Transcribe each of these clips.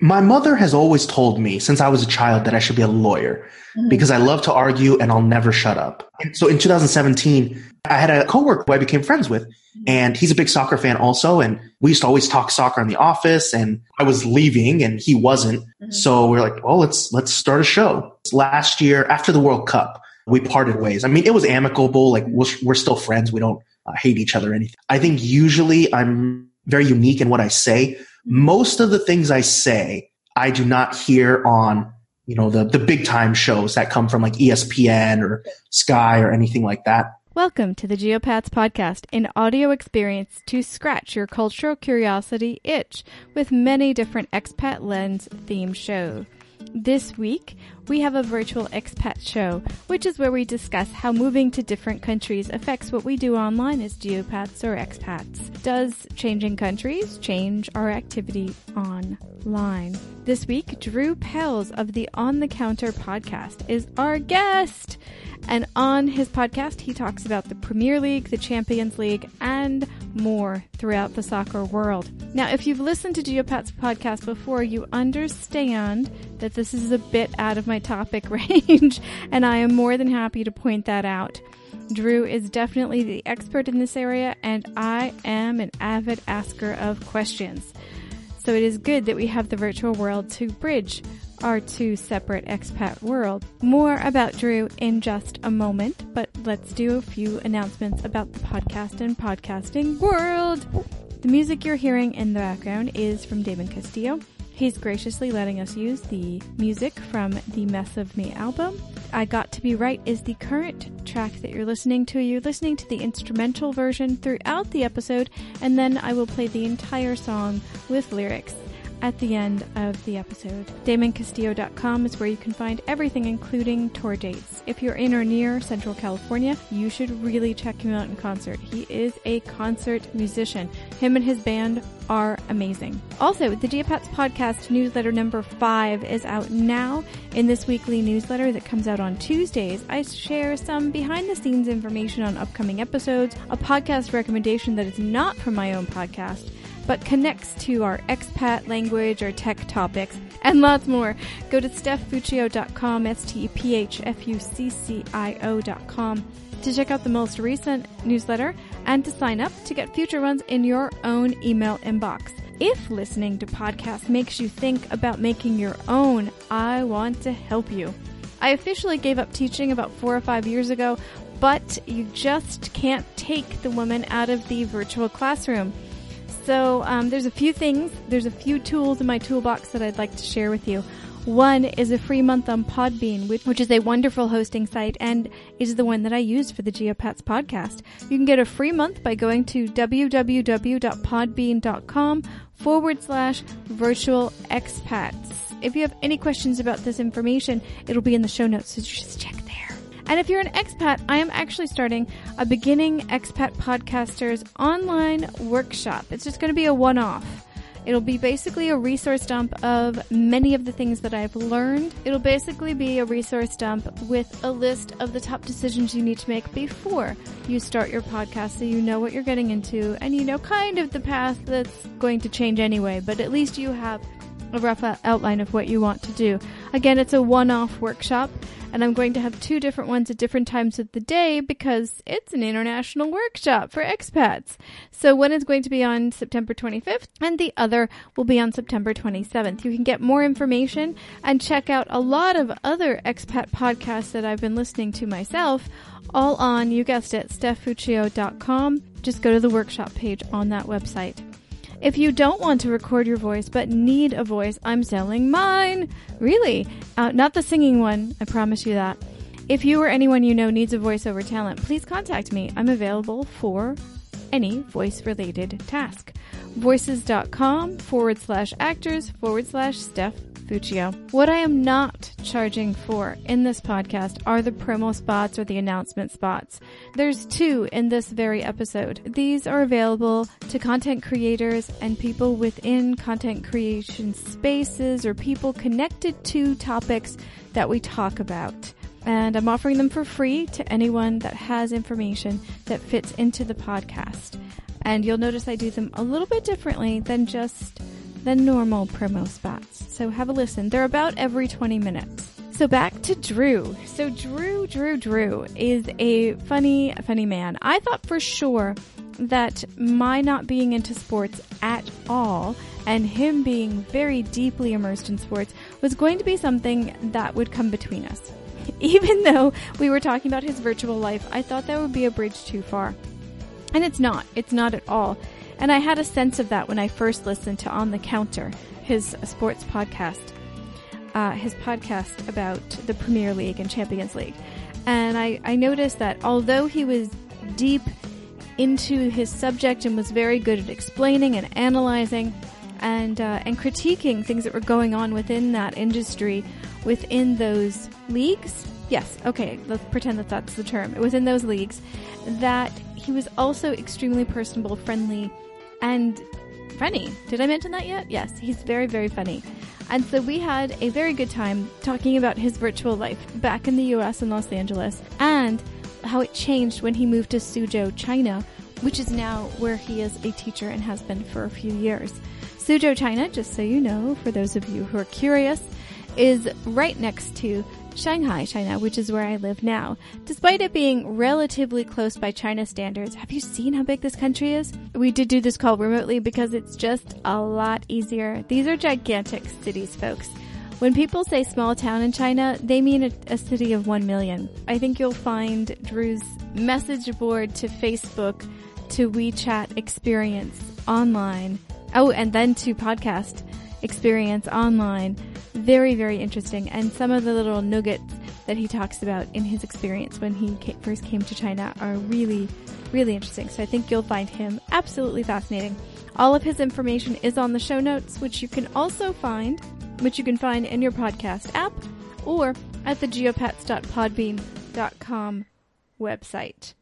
My mother has always told me since I was a child that I should be a lawyer mm-hmm. because I love to argue and I'll never shut up. And so in 2017, I had a coworker who I became friends with and he's a big soccer fan also. And we used to always talk soccer in the office and I was leaving and he wasn't. Mm-hmm. So we are like, well, let's, let's start a show. Last year after the World Cup, we parted ways. I mean, it was amicable. Like we're, we're still friends. We don't uh, hate each other or anything. I think usually I'm very unique in what I say most of the things I say, I do not hear on, you know, the, the big time shows that come from like ESPN or Sky or anything like that. Welcome to the Geopats podcast, an audio experience to scratch your cultural curiosity itch with many different expat lens themed shows. This week, we have a virtual expat show, which is where we discuss how moving to different countries affects what we do online as geopats or expats. Does changing countries change our activity online? This week, Drew Pells of the On the Counter podcast is our guest. And on his podcast, he talks about the Premier League, the Champions League, and more throughout the soccer world. Now, if you've listened to Geopat's podcast before, you understand that this is a bit out of my topic range, and I am more than happy to point that out. Drew is definitely the expert in this area, and I am an avid asker of questions. So it is good that we have the virtual world to bridge our two separate expat worlds. More about Drew in just a moment, but let's do a few announcements about the podcast and podcasting world. The music you're hearing in the background is from Damon Castillo. He's graciously letting us use the music from the Mess of Me album. I Got to Be Right is the current track that you're listening to. You're listening to the instrumental version throughout the episode, and then I will play the entire song with lyrics at the end of the episode. DamonCastillo.com is where you can find everything, including tour dates. If you're in or near Central California, you should really check him out in concert. He is a concert musician. Him and his band are amazing. Also, the Geopats podcast newsletter number five is out now. In this weekly newsletter that comes out on Tuesdays, I share some behind the scenes information on upcoming episodes, a podcast recommendation that is not from my own podcast, but connects to our expat language or tech topics, and lots more. Go to stephfuccio.com, S-T-E-P-H-F-U-C-C-I-O.com to check out the most recent newsletter and to sign up to get future ones in your own email inbox. If listening to podcasts makes you think about making your own, I want to help you. I officially gave up teaching about four or five years ago, but you just can't take the woman out of the virtual classroom. So um, there's a few things, there's a few tools in my toolbox that I'd like to share with you. One is a free month on Podbean, which, which is a wonderful hosting site and is the one that I use for the Geopats podcast. You can get a free month by going to www.podbean.com forward slash virtual expats. If you have any questions about this information, it'll be in the show notes, so just check and if you're an expat, I am actually starting a beginning expat podcasters online workshop. It's just going to be a one off. It'll be basically a resource dump of many of the things that I've learned. It'll basically be a resource dump with a list of the top decisions you need to make before you start your podcast so you know what you're getting into and you know kind of the path that's going to change anyway, but at least you have a rough outline of what you want to do. Again, it's a one-off workshop and I'm going to have two different ones at different times of the day because it's an international workshop for expats. So one is going to be on September 25th and the other will be on September 27th. You can get more information and check out a lot of other expat podcasts that I've been listening to myself all on, you guessed it, stephfuccio.com. Just go to the workshop page on that website. If you don't want to record your voice but need a voice, I'm selling mine. Really? Uh, not the singing one, I promise you that. If you or anyone you know needs a voiceover talent, please contact me. I'm available for any voice related task. Voices.com forward slash actors forward slash Steph Fuccio. What I am not charging for in this podcast are the promo spots or the announcement spots. There's two in this very episode. These are available to content creators and people within content creation spaces or people connected to topics that we talk about and I'm offering them for free to anyone that has information that fits into the podcast. And you'll notice I do them a little bit differently than just the normal promo spots. So have a listen. They're about every 20 minutes. So back to Drew. So Drew, Drew, Drew is a funny, funny man. I thought for sure that my not being into sports at all and him being very deeply immersed in sports was going to be something that would come between us. Even though we were talking about his virtual life, I thought that would be a bridge too far. And it's not. It's not at all. And I had a sense of that when I first listened to On the Counter, his sports podcast uh, his podcast about the Premier League and Champions League. And I, I noticed that although he was deep into his subject and was very good at explaining and analyzing and uh, and critiquing things that were going on within that industry, within those leagues. Yes, okay, let's pretend that that's the term. Within those leagues, that he was also extremely personable, friendly, and funny. Did I mention that yet? Yes, he's very, very funny. And so we had a very good time talking about his virtual life back in the US in Los Angeles and how it changed when he moved to Suzhou, China, which is now where he is a teacher and has been for a few years. Suzhou, China, just so you know, for those of you who are curious, is right next to Shanghai, China, which is where I live now. Despite it being relatively close by China standards, have you seen how big this country is? We did do this call remotely because it's just a lot easier. These are gigantic cities, folks. When people say small town in China, they mean a, a, city of 1 million. I think you'll find Drew's message board to Facebook to WeChat experience online. Oh, and then to podcast experience online very, very interesting. And some of the little nuggets that he talks about in his experience when he came, first came to China are really, really interesting. So I think you'll find him absolutely fascinating. All of his information is on the show notes, which you can also find, which you can find in your podcast app or at the geopats.podbean.com website.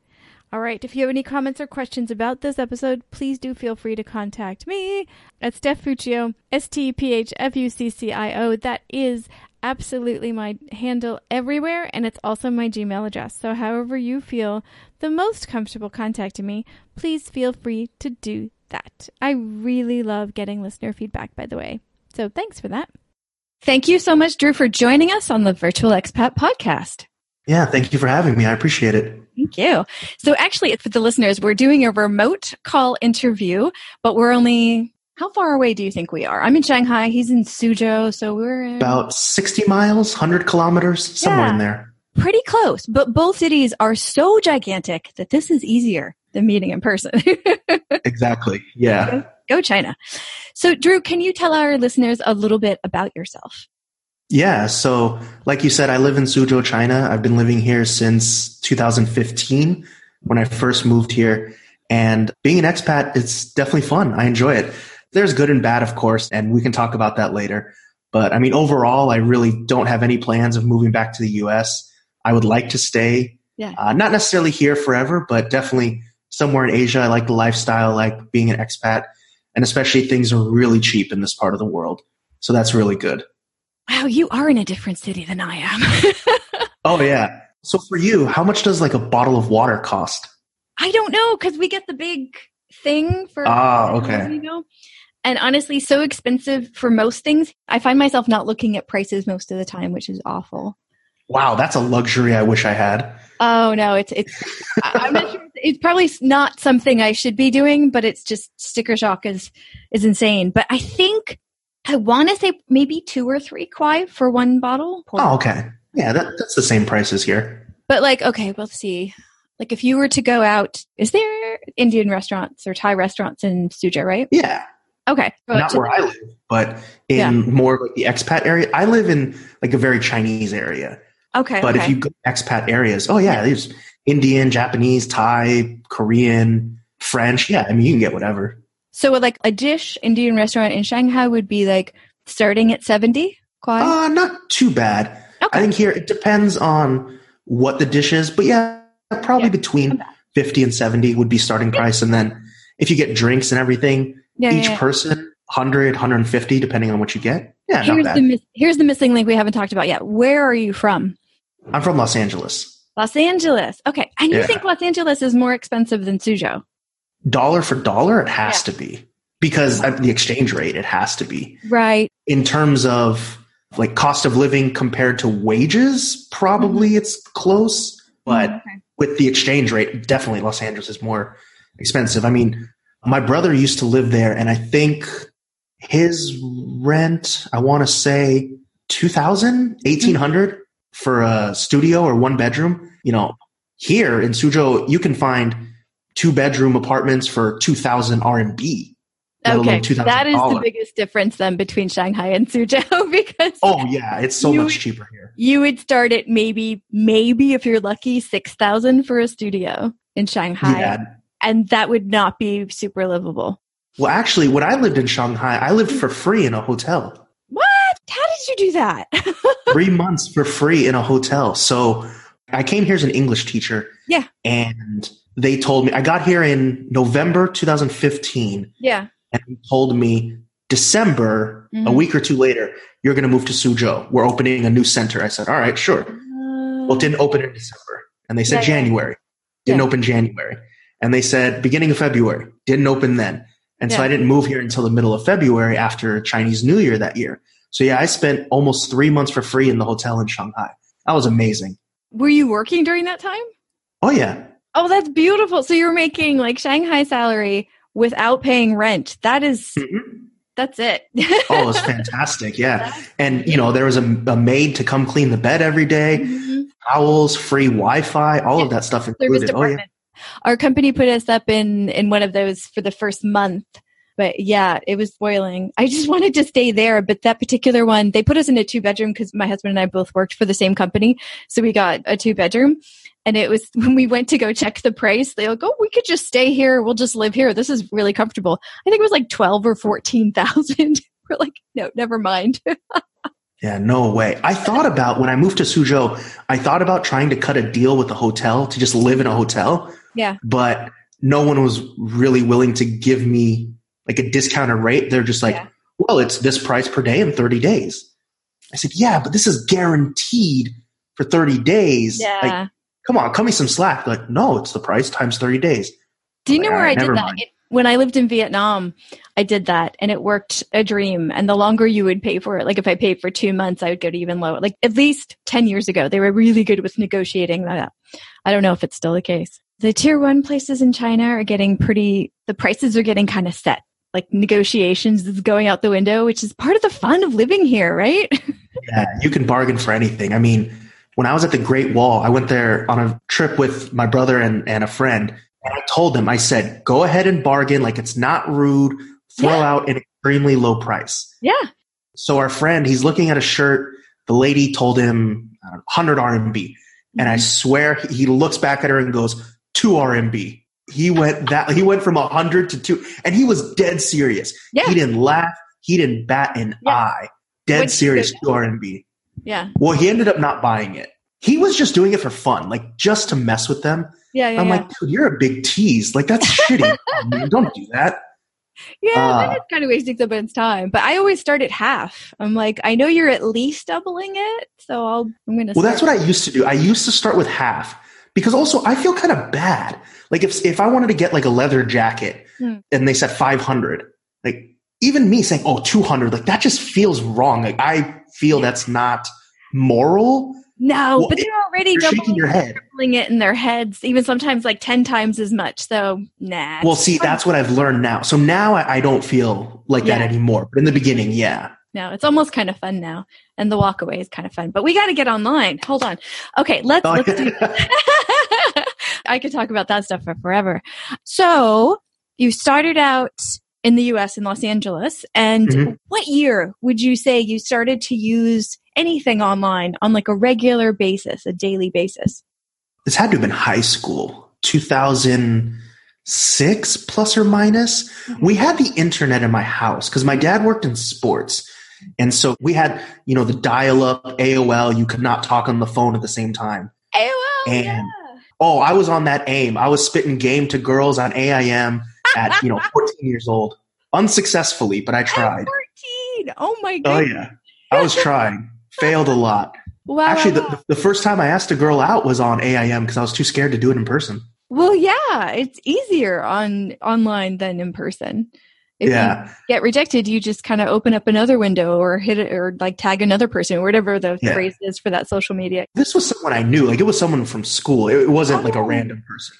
All right. If you have any comments or questions about this episode, please do feel free to contact me at Steph Fuccio, S-T-P-H-F-U-C-C-I-O. That is absolutely my handle everywhere, and it's also my Gmail address. So however you feel the most comfortable contacting me, please feel free to do that. I really love getting listener feedback, by the way. So thanks for that. Thank you so much, Drew, for joining us on the Virtual Expat Podcast. Yeah, thank you for having me. I appreciate it. Thank you. So actually, for the listeners, we're doing a remote call interview, but we're only how far away do you think we are? I'm in Shanghai. He's in Suzhou, so we're in... about 60 miles, 100 kilometers, somewhere yeah, in there. Pretty close, but both cities are so gigantic that this is easier than meeting in person. exactly. Yeah. Go, go China. So, Drew, can you tell our listeners a little bit about yourself? Yeah. So, like you said, I live in Suzhou, China. I've been living here since 2015 when I first moved here. And being an expat, it's definitely fun. I enjoy it. There's good and bad, of course, and we can talk about that later. But I mean, overall, I really don't have any plans of moving back to the US. I would like to stay, yeah. Uh, not necessarily here forever, but definitely somewhere in Asia. I like the lifestyle, I like being an expat, and especially things are really cheap in this part of the world. So that's really good. Wow, you are in a different city than I am. oh yeah. So for you, how much does like a bottle of water cost? I don't know because we get the big thing for. Ah, okay. You know? And honestly, so expensive for most things. I find myself not looking at prices most of the time, which is awful. Wow, that's a luxury I wish I had. Oh no, it's it's. I'm not sure. It's probably not something I should be doing, but it's just sticker shock is is insane. But I think I want to say maybe two or three kwai for one bottle. Oh, okay. Yeah, that, that's the same prices here. But like, okay, we'll see. Like, if you were to go out, is there Indian restaurants or Thai restaurants in Suzhou, right? Yeah. Okay. Not where I live, but in yeah. more like the expat area. I live in like a very Chinese area. Okay. But okay. if you go expat areas, oh yeah, there's Indian, Japanese, Thai, Korean, French. Yeah, I mean, you can get whatever. So like a dish Indian restaurant in Shanghai would be like starting at 70 kwai? Uh, not too bad. Okay. I think here it depends on what the dish is, but yeah, probably yeah, between 50 and 70 would be starting price. And then if you get drinks and everything, yeah, each yeah, person 100, 150, depending on what you get. Yeah, here's The, here's the missing link we haven't talked about yet. Where are you from? I'm from Los Angeles. Los Angeles. Okay. And you think Los Angeles is more expensive than Suzhou? Dollar for dollar, it has yeah. to be because the exchange rate, it has to be. Right. In terms of like cost of living compared to wages, probably mm-hmm. it's close, but okay. with the exchange rate, definitely Los Angeles is more expensive. I mean, my brother used to live there, and I think his rent, I want to say 2000, 1800 mm-hmm. for a studio or one bedroom. You know, here in Suzhou, you can find two bedroom apartments for 2000 RMB. Okay, that is the biggest difference then between Shanghai and Suzhou because oh yeah, it's so much cheaper here. You would start at maybe maybe if you're lucky six thousand for a studio in Shanghai, yeah. and that would not be super livable. Well, actually, when I lived in Shanghai, I lived for free in a hotel. What? How did you do that? Three months for free in a hotel. So I came here as an English teacher. Yeah, and they told me I got here in November 2015. Yeah and told me December, mm-hmm. a week or two later, you're going to move to Suzhou. We're opening a new center. I said, all right, sure. Uh, well, didn't open in December. And they said yeah, January. Didn't yeah. open January. And they said beginning of February. Didn't open then. And yeah. so I didn't move here until the middle of February after Chinese New Year that year. So yeah, I spent almost three months for free in the hotel in Shanghai. That was amazing. Were you working during that time? Oh yeah. Oh, that's beautiful. So you were making like Shanghai salary without paying rent. That is, mm-hmm. that's it. oh, it's fantastic. Yeah. And, you know, there was a, a, maid to come clean the bed every day, mm-hmm. towels, free Wi Fi, all yeah. of that stuff included. Oh, yeah. Our company put us up in, in one of those for the first month. But yeah, it was boiling. I just wanted to stay there, but that particular one, they put us in a two bedroom because my husband and I both worked for the same company. So we got a two bedroom and it was when we went to go check the price, they like, oh, we could just stay here. We'll just live here. This is really comfortable. I think it was like 12 or 14,000. We're like, no, never mind. yeah, no way. I thought about when I moved to Suzhou, I thought about trying to cut a deal with the hotel to just live in a hotel. Yeah. But no one was really willing to give me like a discounted rate. They're just like, yeah. well, it's this price per day in 30 days. I said, yeah, but this is guaranteed for 30 days. Yeah. Like, come on, cut me some slack. Like, no, it's the price times 30 days. Do you know where I did that? It, when I lived in Vietnam, I did that and it worked a dream. And the longer you would pay for it, like if I paid for two months, I would go to even lower. Like at least 10 years ago, they were really good with negotiating that. I don't know if it's still the case. The tier one places in China are getting pretty, the prices are getting kind of set. Like negotiations is going out the window, which is part of the fun of living here, right? yeah, you can bargain for anything. I mean, when I was at the Great Wall, I went there on a trip with my brother and, and a friend. And I told them, I said, go ahead and bargain like it's not rude. Throw yeah. out an extremely low price. Yeah. So our friend, he's looking at a shirt. The lady told him 100 RMB. Mm-hmm. And I mm-hmm. swear he looks back at her and goes, 2 RMB. He went that he went from 100 to 2 and he was dead serious. Yeah. He didn't laugh. He didn't bat an yeah. eye. Dead serious 2 RMB. Yeah. Well, he ended up not buying it. He was just doing it for fun, like just to mess with them. Yeah, yeah I'm yeah. like, dude, you're a big tease. Like that's shitty. Man, don't do that. Yeah, uh, that is kind of wasting someone's time. But I always start at half. I'm like, I know you're at least doubling it, so I'll. I'm gonna. Well, that's what I used to do. I used to start with half because also I feel kind of bad. Like if if I wanted to get like a leather jacket hmm. and they said 500, like even me saying oh 200, like that just feels wrong. Like I feel that's not moral. No, well, but they're already doubling your head. it in their heads, even sometimes like 10 times as much. So, nah. Well, see, that's what I've learned now. So now I, I don't feel like yeah. that anymore. But in the beginning, yeah. No, it's almost kind of fun now. And the walk away is kind of fun. But we got to get online. Hold on. Okay, let's, let's do I could talk about that stuff for forever. So, you started out in the US in Los Angeles. And mm-hmm. what year would you say you started to use anything online on like a regular basis, a daily basis? This had to have been high school, 2006 plus or minus. Mm-hmm. We had the internet in my house because my dad worked in sports. And so we had, you know, the dial up AOL. You could not talk on the phone at the same time. AOL. And yeah. oh, I was on that AIM. I was spitting game to girls on AIM at, you know, 14 years old. Unsuccessfully, but I tried. 14. Oh my god. Oh yeah. I was trying failed a lot. Wow, Actually. The, the first time I asked a girl out was on AIM because I was too scared to do it in person. Well, yeah, it's easier on online than in person. If yeah. you get rejected, you just kind of open up another window or hit it or like tag another person or whatever the Yeah. phrase is for that social media. This was someone I knew. Like it was someone from school. It, wasn't oh. like a Oh. random person.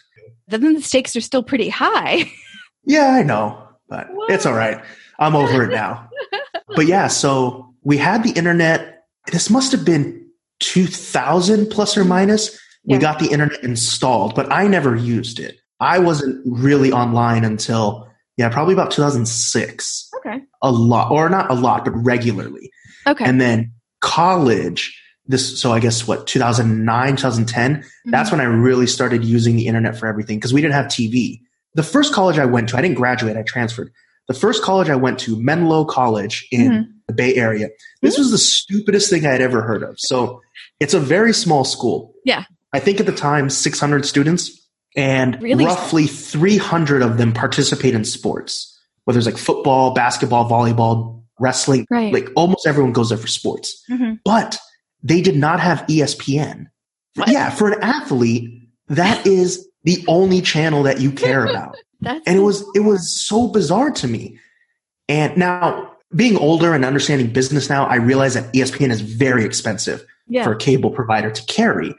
Then the stakes are still pretty high. Yeah, I know, but it's all right. I'm over it now. but yeah, so we had the internet. This must have been 2000 plus or minus. We got the internet installed, but I never used it. I wasn't really online until, yeah, probably about 2006. Okay. A lot, or not a lot, but regularly. Okay. And then college, this, so I guess what, 2009, 2010, Mm-hmm. that's when I really started using the internet for everything because we didn't have TV. The first college I went to, I didn't graduate, I transferred. The first college I went to, Menlo College in Mhm. the Bay Area. This was the stupidest thing I had ever heard of. So it's a very small school. Yeah. I think at the time, 600 students and Really? roughly 300 of them participate in sports, whether it's like football, basketball, volleyball, wrestling. Right. Like almost everyone goes there for sports Mhm. but they did not have ESPN. What? Yeah, for an athlete, that is the only channel that you care about. And it was it was so bizarre to me. And now being older and understanding business now, I realize that ESPN is very expensive yeah. for a cable provider to carry.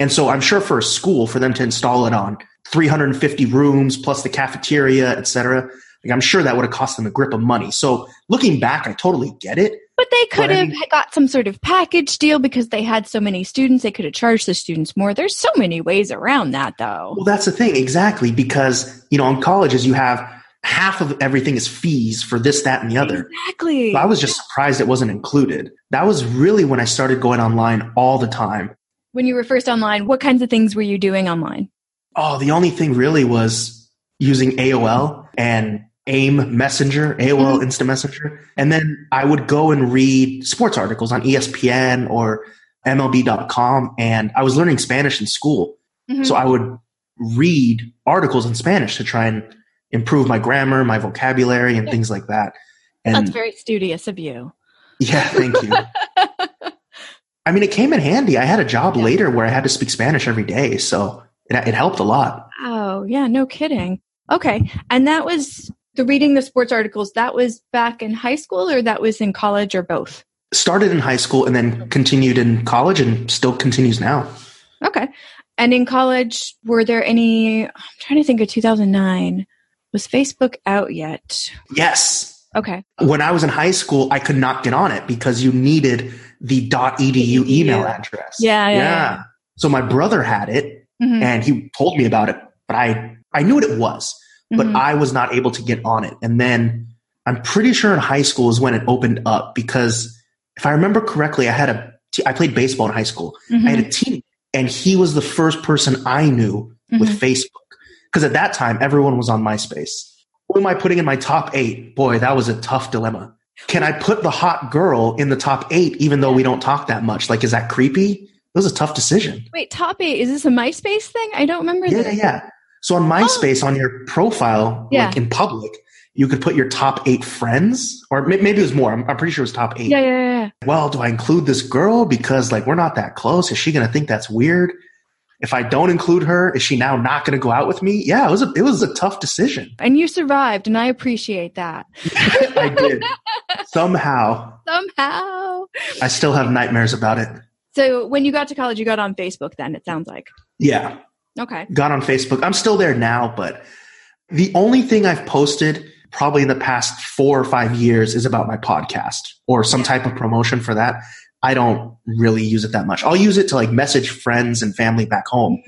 And so I'm sure for a school for them to install it on 350 rooms plus the cafeteria, et cetera, like I'm sure that would have cost them a grip of money. So looking back, I totally get it. But they could have got some sort of package deal because they had so many students. They could have charged the students more. There's so many ways around that, though. Well, that's the thing, exactly, because you know, in colleges you have half of everything is fees for this, that, and the other. Exactly. So I was just surprised it wasn't included. That was really when I started going online all the time. when you were first online, what kinds of things were you doing online? Oh, the only thing really was using AOL and AIM Messenger, AOL Instant Messenger. And then I would go and read sports articles on ESPN or MLB.com. And I was learning Spanish in school. Mhm. So I would read articles in Spanish to try and improve my grammar, my vocabulary, and Yeah. things like that. And That's very studious of you. yeah, thank you. I mean, it came in handy. I had a job Yeah. later where I had to speak Spanish every day. So it, it helped a lot. Oh, yeah, no kidding. Okay. And that was the reading the sports articles, that was back in high school or that was in college or both? Started in high school and then continued in college and still continues now. Okay. And in college, were there any? I'm trying to think of 2009. Was Facebook out yet? Yes. Okay. When I was in high school, I could not get on it because you needed the .edu email address. Yeah, yeah, yeah. So my brother had it Mhm, and he told me about it, but I, I knew what it was, but mhm. I was not able to get on it. And then I'm pretty sure in high school is when it opened up because if I remember correctly, I had a, I played baseball in high school. I had a team and he was the first person I knew with mhm. Facebook. Because at that time, everyone was on MySpace. Who am I putting in my top eight? Boy, that was a tough dilemma. Can I put the hot girl in the top eight, even though we don't talk that much? Like, is that creepy? It was a tough decision. Wait, top eight. Is this a MySpace thing? I don't remember Yeah, yeah, this. yeah. So on MySpace, oh. on your profile, Oh. Yeah. like in public, you could put your top eight friends, or maybe it was more. I'm, I'm pretty sure it was top eight. Yeah, yeah, yeah, yeah. well, do I include this girl because like we're not that close? Is she going to think that's weird? If I don't include her, is she now not going to go out with me? Yeah, it was a, it was a tough decision. And you survived, and I appreciate that. I did. Somehow, Somehow. I still have nightmares about it. So when you got to college, you got on Facebook then, it sounds like. Yeah, Okay. got on Facebook. I'm still there now, but the only thing I've posted probably in the past four or five years is about my podcast or some type of promotion for that. I don't really use it that much. I'll use it to like message friends and family back home.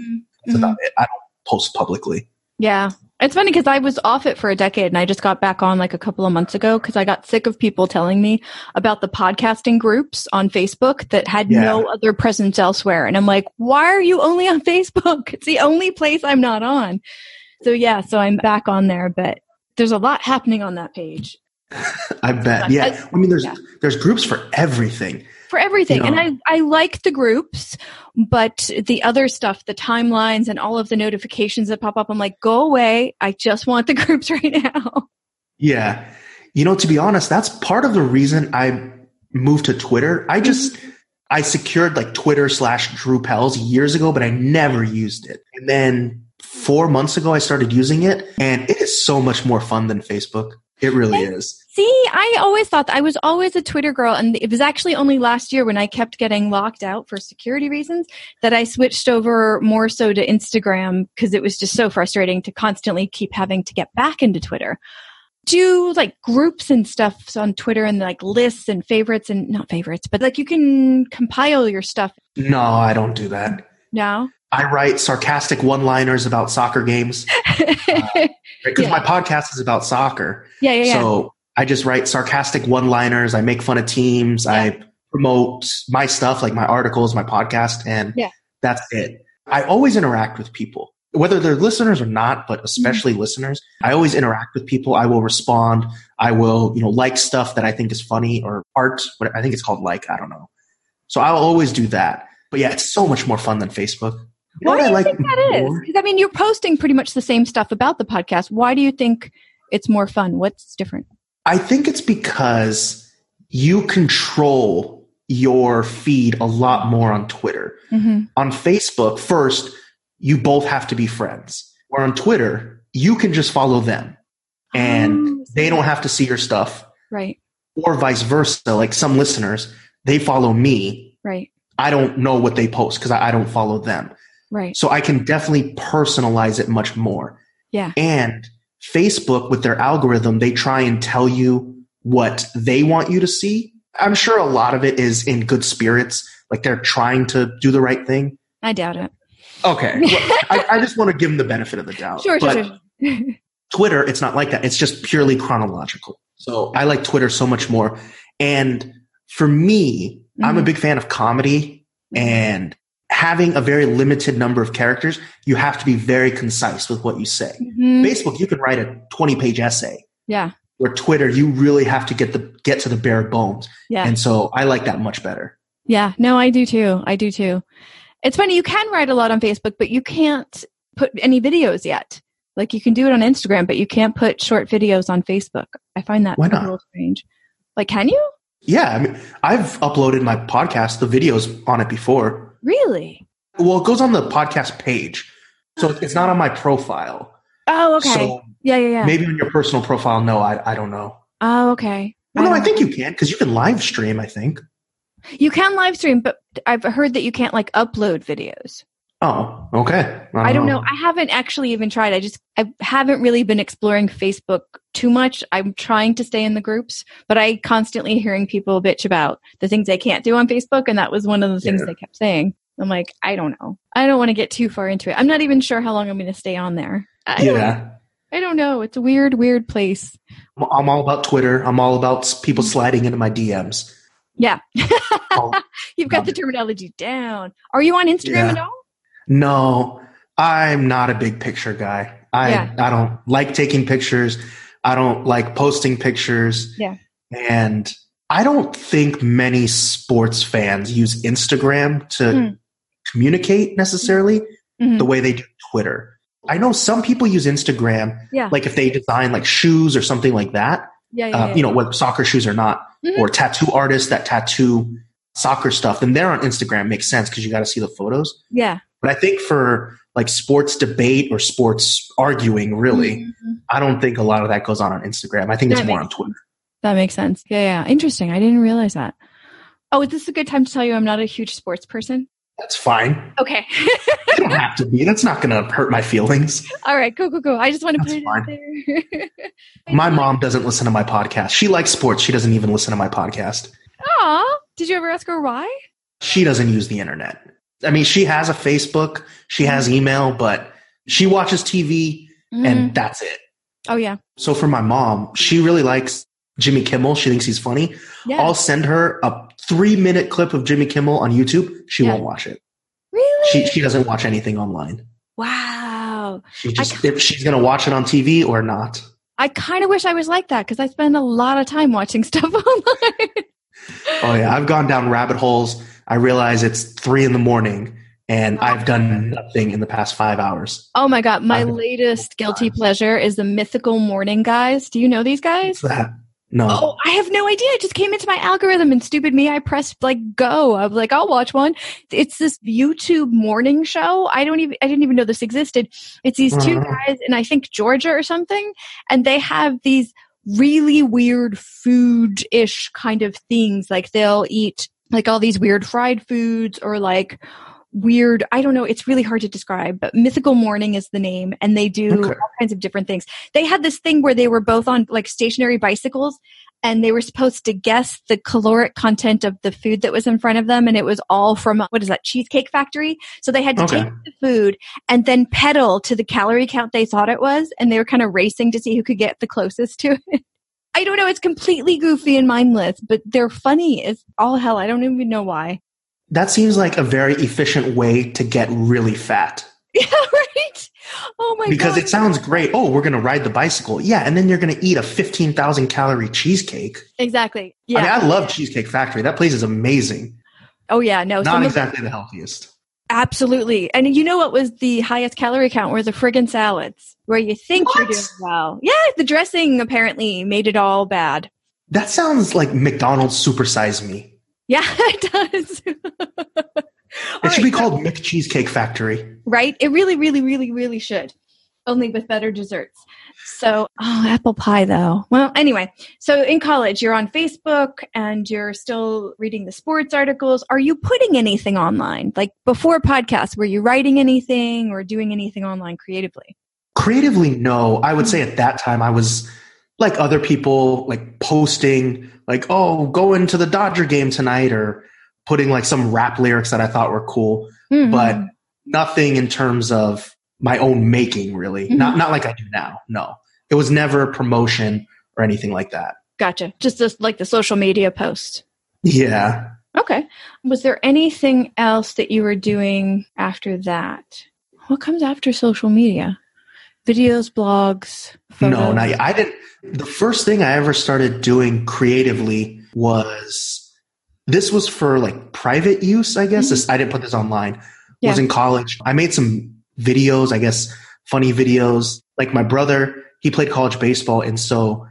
That's Mhm. about it. I don't post publicly. Yeah. It's funny because I was off it for a decade and I just got back on like a couple of months ago because I got sick of people telling me about the podcasting groups on Facebook that had Yeah. no other presence elsewhere. And I'm like, why are you only on Facebook? It's the only place I'm not on. So yeah, so I'm back on there, but there's a lot happening on that page I bet. Yeah. I mean, there's Yeah. there's groups for everything. For everything. You And. I, I like the groups, but the other stuff, the timelines and all of the notifications that pop up, I'm like, go away. I just want the groups right now. Yeah. You know, to be honest, that's part of the reason I moved to Twitter. I just mm-hmm. I secured like Twitter slash Drew Pells years ago, but I never used it. And then four months ago, I started using it, and it is so much more fun than Facebook. It really is. See, I always thought I was always a Twitter girl, and it was actually only last year when I kept getting locked out for security reasons that I switched over more so to Instagram because it was just so frustrating to constantly keep having to get back into Twitter. Do like groups and stuff on Twitter and like lists and favorites and not favorites, but like you can compile your stuff. No, I don't do that. No. I write sarcastic one-liners about soccer games because uh, yeah. my podcast is about soccer. Yeah, yeah, yeah. So I just write sarcastic one-liners. I make fun of teams. Yeah. I promote my stuff, like my articles, my podcast, and yeah. that's it. I always interact with people, whether they're listeners or not, but especially mm-hmm. listeners. I always interact with people. I will respond. I will, you know, like stuff that I think is funny or art. What I think it's called like. I don't know. So I'll always do that. But yeah, it's so much more fun than Facebook. You Why do you like think that more? is? Because I mean, you're posting pretty much the same stuff about the podcast. Why do you think it's more fun? What's different? I think it's because you control your feed a lot more on Twitter. Mm-hmm. On Facebook, first, you both have to be friends. Or on Twitter, you can just follow them and oh, they don't have to see your stuff. Right. Or vice versa. Like some listeners, they follow me. Right. I don't know what they post because I, I don't follow them. Right. So I can definitely personalize it much more. Yeah. And Facebook, with their algorithm, they try and tell you what they want you to see. I'm sure a lot of it is in good spirits, like they're trying to do the right thing. I doubt it. Okay. Well, I, I, just want to give them the benefit of the doubt. Sure, but sure, sure. Twitter, it's not like that. It's just purely chronological. So I like Twitter so much more. And for me, mm-hmm. I'm a mm-hmm. big fan of comedy and having a very limited number of characters, you have to be very concise with what you say. Mm-hmm. Facebook, you can write a 20 page essay. Yeah. Where Twitter, you really have to get the get to the bare bones. Yeah. And so I like that much better. Yeah. No, I do too. I do too. It's funny, you can write a lot on Facebook, but you can't put any videos yet. Like you can do it on Instagram, but you can't put short videos on Facebook. I find that Why not? a little strange. Like, can you? Yeah, I mean, I've uploaded my podcast, the videos on it before. Really? Well, it goes on the podcast page. So it's not on my profile. Oh, okay. So yeah, yeah, yeah. Maybe on your personal profile. No, I, I don't know. Oh, okay. Well, no, I think you can because you can live stream, I think. You can live stream, but I've heard that you can't like upload videos. Oh, okay. I don't, I don't know. know. I haven't actually even tried. I just I haven't really been exploring Facebook too much. I'm trying to stay in the groups, but I constantly hearing people bitch about the things they can't do on Facebook, and that was one of the things yeah. they kept saying. I'm like, I don't know. I don't want to get too far into it. I'm not even sure how long I'm going to stay on there. I yeah. Don't, I don't know. It's a weird, weird place. I'm all about Twitter. I'm all about people mm-hmm. sliding into my DMs. Yeah. Oh. You've got the um, terminology down. Are you on Instagram yeah. at all? No, I'm not a big picture guy. I yeah. I don't like taking pictures. I don't like posting pictures. Yeah. And I don't think many sports fans use Instagram to mm. communicate necessarily mm-hmm. the way they do Twitter. I know some people use Instagram, yeah. like if they design like shoes or something like that. Yeah, yeah, uh, yeah. You know, whether soccer shoes or not, mm-hmm. or tattoo artists that tattoo soccer stuff, then they're on Instagram makes sense because you got to see the photos. Yeah. But I think for like sports debate or sports arguing, really, mm-hmm. I don't think a lot of that goes on on Instagram. I think that it's more on Twitter. That makes sense. Yeah, yeah. Interesting. I didn't realize that. Oh, is this a good time to tell you I'm not a huge sports person? That's fine. Okay. you don't have to be. That's not going to hurt my feelings. All right, go, go, go. I just want to That's put it fine. there. my mom doesn't listen to my podcast. She likes sports. She doesn't even listen to my podcast. Aw. Did you ever ask her why? She doesn't use the internet. I mean, she has a Facebook, she has email, but she watches TV mm. and mm-hmm. that's it. Oh, yeah. So for my mom, she really likes Jimmy Kimmel. She thinks he's funny. Yeah. I'll send her a three minute clip of Jimmy Kimmel on YouTube. She yeah. won't watch it. Really? She, she doesn't watch anything online. Wow. She just, if she's going to watch it on TV or not. I kind of wish I was like that because I spend a lot of time watching stuff online. Oh, yeah. I've gone down rabbit holes I realize it's three in the morning and I've done nothing in the past five hours. Oh my god! My latest guilty pleasure is the Mythical Morning guys. Do you know these guys? What's that? No. Oh, I have no idea. It just came into my algorithm and stupid me, I pressed like go. I was like, I'll watch one. It's this YouTube morning show. I don't even, I didn't even know this existed. It's these uh-huh. two guys in I think Georgia or something. And they have these really weird food-ish kind of things. Like they'll eat like all these weird fried foods or like weird i don't know it's really hard to describe but mythical morning is the name and they do okay. all kinds of different things they had this thing where they were both on like stationary bicycles and they were supposed to guess the caloric content of the food that was in front of them and it was all from what is that cheesecake factory so they had to okay. take the food and then pedal to the calorie count they thought it was and they were kind of racing to see who could get the closest to it I don't know. It's completely goofy and mindless, but they're funny as all hell. I don't even know why. That seems like a very efficient way to get really fat. Yeah, right. Oh my god. because God. it sounds great. Oh, we're going to ride the bicycle. Yeah, and then you're going to eat a 15,000 calorie cheesecake. Exactly. Yeah. I mean, I love Cheesecake Factory. That place is amazing. Oh yeah, no. Not exactly the healthiest. Absolutely. And you know what was the highest calorie count were the friggin' salads, where you think what? you're doing well. Yeah, the dressing apparently made it all bad. That sounds like McDonald's supersize me. Yeah, it does. it should right, be called so, McCheesecake Factory. Right? It really, really, really, really should. Only with better desserts. So, oh, apple pie though. Well, anyway, so in college, you're on Facebook and you're still reading the sports articles. Are you putting anything online? Like before podcasts, were you writing anything or doing anything online creatively? Creatively, no. I would say at that time I was like other people, like posting, like, oh, going to the Dodger game tonight or putting like some rap lyrics that I thought were cool, mm-hmm. but nothing in terms of my own making really. Mm-hmm. Not not like I do now. No. It was never promotion or anything like that. Gotcha. Just this, like the social media post. Yeah. Okay. Was there anything else that you were doing after that? What comes after social media? Videos, blogs, photos? No, not yet. I didn't. The first thing I ever started doing creatively was this was for like private use, I guess. Mm-hmm. This, I didn't put this online. Yeah. Was in college. I made some videos, I guess, funny videos. Like my brother, he played college baseball. And so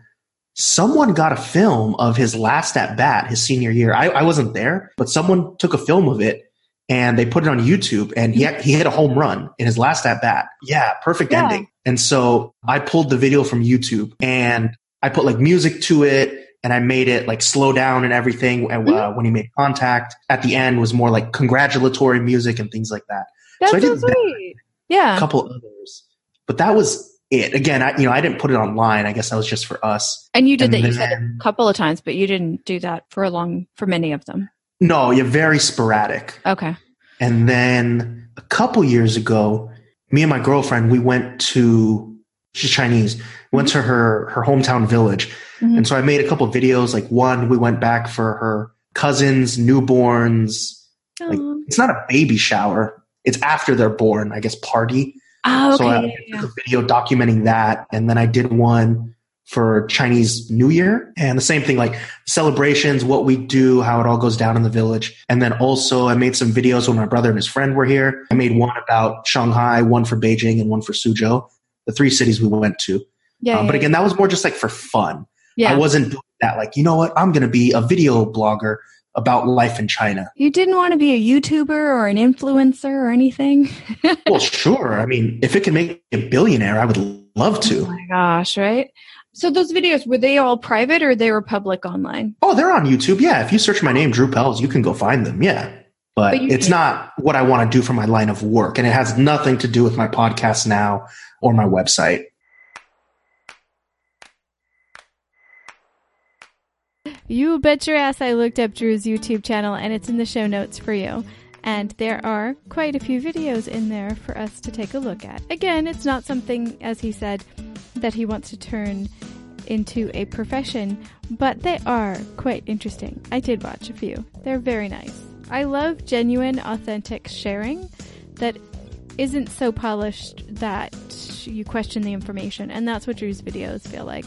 someone got a film of his last at bat his senior year. I, I wasn't there, but someone took a film of it and they put it on YouTube and he, he hit a home run in his last at bat. Yeah, perfect yeah. ending. And so I pulled the video from YouTube and I put like music to it and I made it like slow down and everything. And uh, mm-hmm. when he made contact at the end was more like congratulatory music and things like that. That's so I did so sweet. That, yeah. A couple others, but that was it. Again, I, you know, I didn't put it online. I guess that was just for us. And you did and that. Then, you said a couple of times, but you didn't do that for a long for many of them. No, you're very sporadic. Okay. And then a couple years ago, me and my girlfriend we went to. She's Chinese. Went mm-hmm. to her her hometown village, mm-hmm. and so I made a couple videos. Like one, we went back for her cousins' newborns. Like it's not a baby shower; it's after they're born. I guess party Oh, okay. So I took a video documenting that, and then I did one for Chinese New Year, and the same thing, like celebrations, what we do, how it all goes down in the village, and then also I made some videos when my brother and his friend were here. I made one about Shanghai, one for Beijing, and one for Suzhou, the three cities we went to. Yeah, um, but again, that was more just like for fun. Yeah. I wasn't doing that like, you know what, I'm going to be a video blogger about life in China. You didn't want to be a YouTuber or an influencer or anything? well, sure. I mean, if it can make me a billionaire, I would love to. Oh my gosh, right? So those videos, were they all private or they were public online? Oh, they're on YouTube. Yeah. If you search my name, Drew Pells, you can go find them. Yeah. But, but it's can. not what I want to do for my line of work. And it has nothing to do with my podcast now or my website. You bet your ass I looked up Drew's YouTube channel and it's in the show notes for you. And there are quite a few videos in there for us to take a look at. Again, it's not something, as he said, that he wants to turn into a profession, but they are quite interesting. I did watch a few. They're very nice. I love genuine, authentic sharing that isn't so polished that you question the information, and that's what Drew's videos feel like.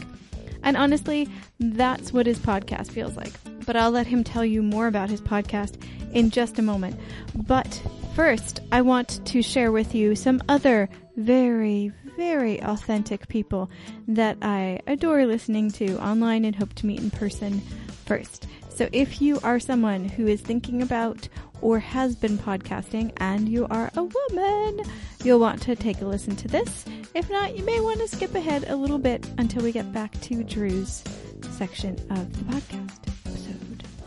And honestly, that's what his podcast feels like. But I'll let him tell you more about his podcast in just a moment. But first, I want to share with you some other very, very authentic people that I adore listening to online and hope to meet in person first. So if you are someone who is thinking about or has been podcasting and you are a woman, you'll want to take a listen to this. If not, you may want to skip ahead a little bit until we get back to Drew's section of the podcast.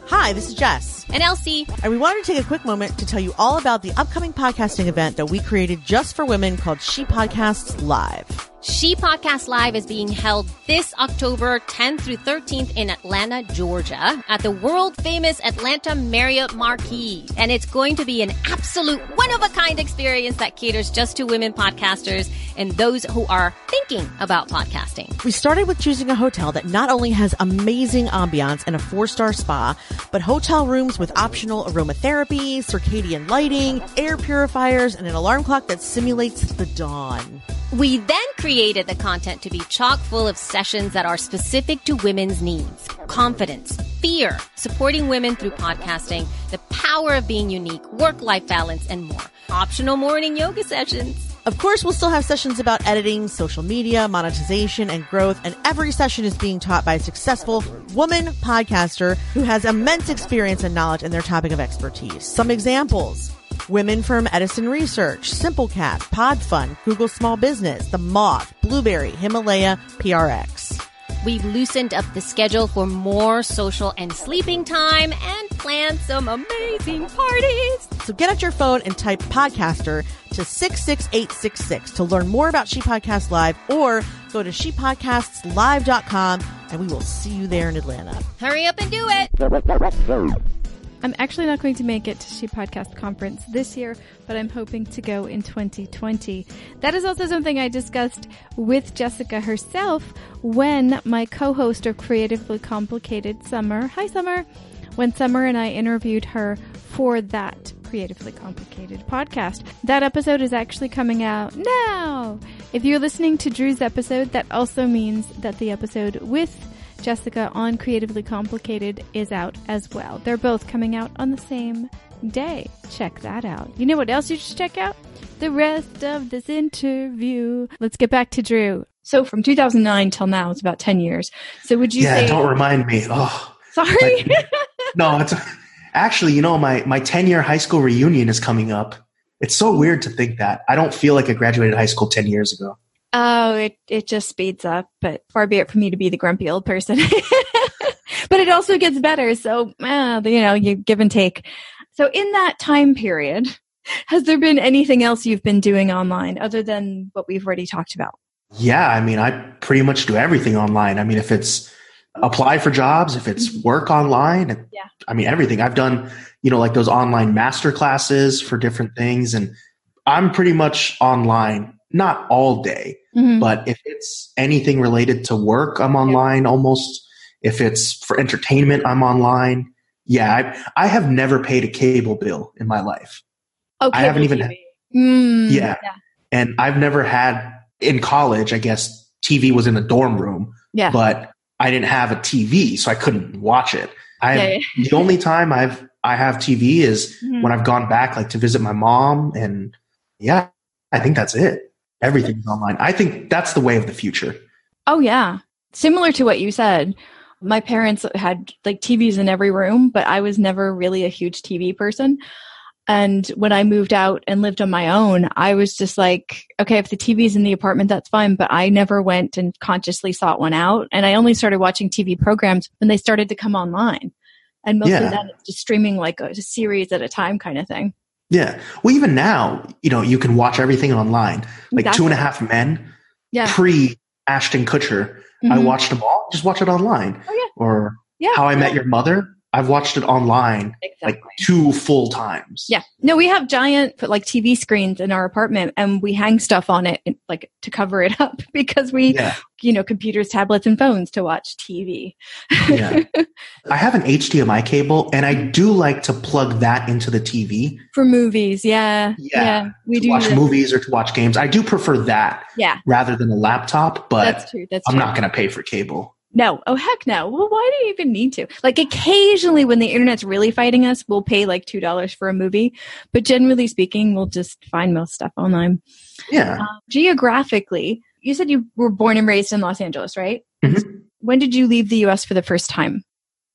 Hi, this is Jess. And Elsie. And we wanted to take a quick moment to tell you all about the upcoming podcasting event that we created just for women called She Podcasts Live. She Podcast Live is being held this October 10th through 13th in Atlanta, Georgia at the world famous Atlanta Marriott Marquis. And it's going to be an absolute one of a kind experience that caters just to women podcasters and those who are thinking about podcasting. We started with choosing a hotel that not only has amazing ambiance and a four star spa, but hotel rooms with optional aromatherapy, circadian lighting, air purifiers, and an alarm clock that simulates the dawn. We then created the content to be chock full of sessions that are specific to women's needs, confidence, fear, supporting women through podcasting, the power of being unique, work-life balance, and more. Optional morning yoga sessions. Of course, we'll still have sessions about editing, social media, monetization, and growth, and every session is being taught by a successful woman podcaster who has immense experience and knowledge in their topic of expertise. Some examples. Women from Edison Research, Simplecast, Podfund, Google Small Business, The Moth, Blubrry, Himalaya, PRX. We've loosened up the schedule for more social and sleeping time and planned some amazing parties. So get out your phone and type podcaster to 66866 to learn more about She Podcast Live or go to shepodcastslive.com and we will see you there in Atlanta. Hurry up and do it. I'm actually not going to make it to She Podcast Conference this year, but I'm hoping to go in 2020. That is also something I discussed with Jessica herself when my co-host of Creatively Complicated Summer, hi Summer, when Summer and I interviewed her for that Creatively Complicated podcast. That episode is actually coming out now. If you're listening to Drew's episode, that also means that the episode with Jessica on Creatively Complicated is out as well. They're both coming out on the same day. Check that out. You know what else you should check out? The rest of this interview. Let's get back to Drew. So from 2009 till now, it's about 10 years. So would you yeah, say? don't remind me. Oh, Sorry. no, it's actually, you know, my, my 10 year high school reunion is coming up. It's so weird to think that. I don't feel like I graduated high school 10 years ago. Oh, it, it just speeds up, but far be it for me to be the grumpy old person. but it also gets better. So, uh, you know, you give and take. So in that time period, has there been anything else you've been doing online other than what we've already talked about? Yeah, I mean, I pretty much do everything online. I mean, if it's apply for jobs, if it's work online, Yeah. I mean, everything. I've done, you know, like those online master classes for different things. And I'm pretty much online, not all day, Mhm. but if it's anything related to work, I'm online almost. If it's for entertainment, I'm online. Yeah, I, I have never paid a cable bill in my life. Okay. I haven't even- Mm, Yeah. And I've never had in college, I guess TV was in a dorm room, Yeah. but I didn't have a TV, so I couldn't watch it. I Yeah, the only time I've I have TV is Mhm. when I've gone back like to visit my mom and yeah, I think that's it. Everything's online. I think that's the way of the future. Oh yeah. Similar to what you said. My parents had like TVs in every room, but I was never really a huge TV person. And when I moved out and lived on my own, I was just like, okay, if the TV's in the apartment, that's fine. But I never went and consciously sought one out. And I only started watching TV programs when they started to come online. And most Yeah. of that is just streaming like a, series at a time kind of thing. Yeah. Well, even now, you know, you can watch everything online. Like Two and a Half Men, Yeah. pre Ashton Kutcher, I Mhm. watched them all. Just watch it online. Oh, yeah. Or Yeah. How I Met Your Mother. I've watched it online Exactly. like two full times. Yeah. No, we have giant like TV screens in our apartment and we hang stuff on it like to cover it up because we, Yeah. you know, computers, tablets and phones to watch TV. Yeah. I have an HDMI cable and I do like to plug that into the TV For movies. Yeah. Yeah. we to do. watch movies or to watch games. I do prefer that Yeah. rather than a laptop, but That's true. That's I'm true. not going to pay for cable. No. Oh, heck no. Well, why do you even need to? Like occasionally when the internet's really fighting us, we'll pay like $2 for a movie. But generally speaking, we'll just find most stuff online. Yeah. Um, geographically, you said you were born and raised in Los Angeles, right? Mhm. When did you leave the US for the first time?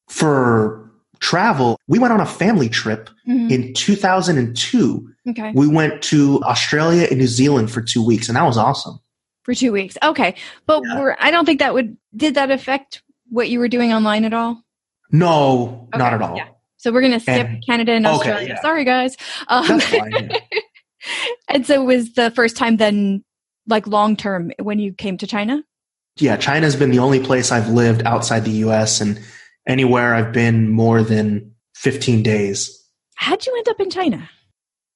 For travel, we went on a family trip Mhm. in 2002. Okay. We went to Australia and New Zealand for two weeks, and that was awesome. For two weeks. Okay. But Yeah. we're, I don't think that would, did that affect what you were doing online at all? No, not at all. yeah. So we're going to skip And- Canada and okay, Australia. yeah. Sorry, guys. Um, fine. and so was the first time then, like long term, when you came to China? yeah, China's been the only place I've lived outside the US and anywhere I've been more than 15 days. How'd you end up in China?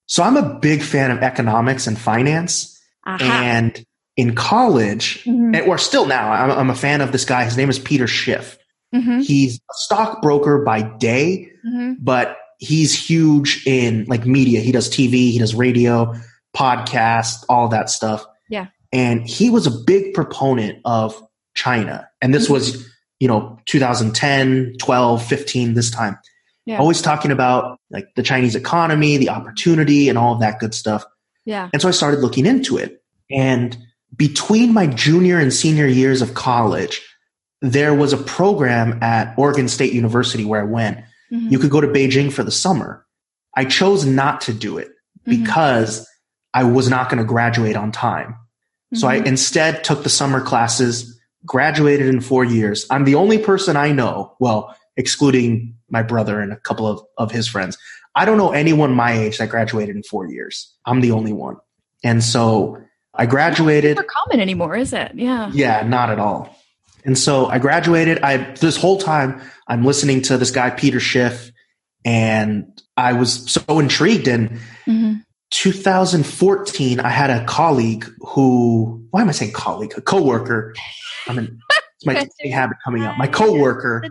So I'm a big fan of economics and finance. Aha. And in college, Mhm. and, or still now, I'm, I'm a fan of this guy. His name is Peter Schiff. Mhm. He's a stockbroker by day, Mhm. but he's huge in like media. He does TV, he does radio, podcast, all that stuff. Yeah. And he was a big proponent of China. And this Mhm. was, you know, 2010, 12, 15, this time. Yeah. Always talking about like the Chinese economy, the opportunity, and all of that good stuff. Yeah. And so I started looking into it. And between my junior and senior years of college, there was a program at Oregon State University where I went. Mhm. You could go to Beijing for the summer. I chose not to do it Mhm. because I was not going to graduate on time. So I Mhm. instead took the summer classes, graduated in four years. I'm the only person I know, well, excluding my brother and a couple of, of his friends. I don't know anyone my age that graduated in four years. I'm the only one. And so I graduated. Not common anymore, is it? Yeah. Yeah, not at all. And so I graduated. I this whole time I'm listening to this guy Peter Schiff, and I was so intrigued. And Mhm. 2014, I had a colleague who why am I saying colleague? A coworker. I mean, it's my habit coming out. My coworker.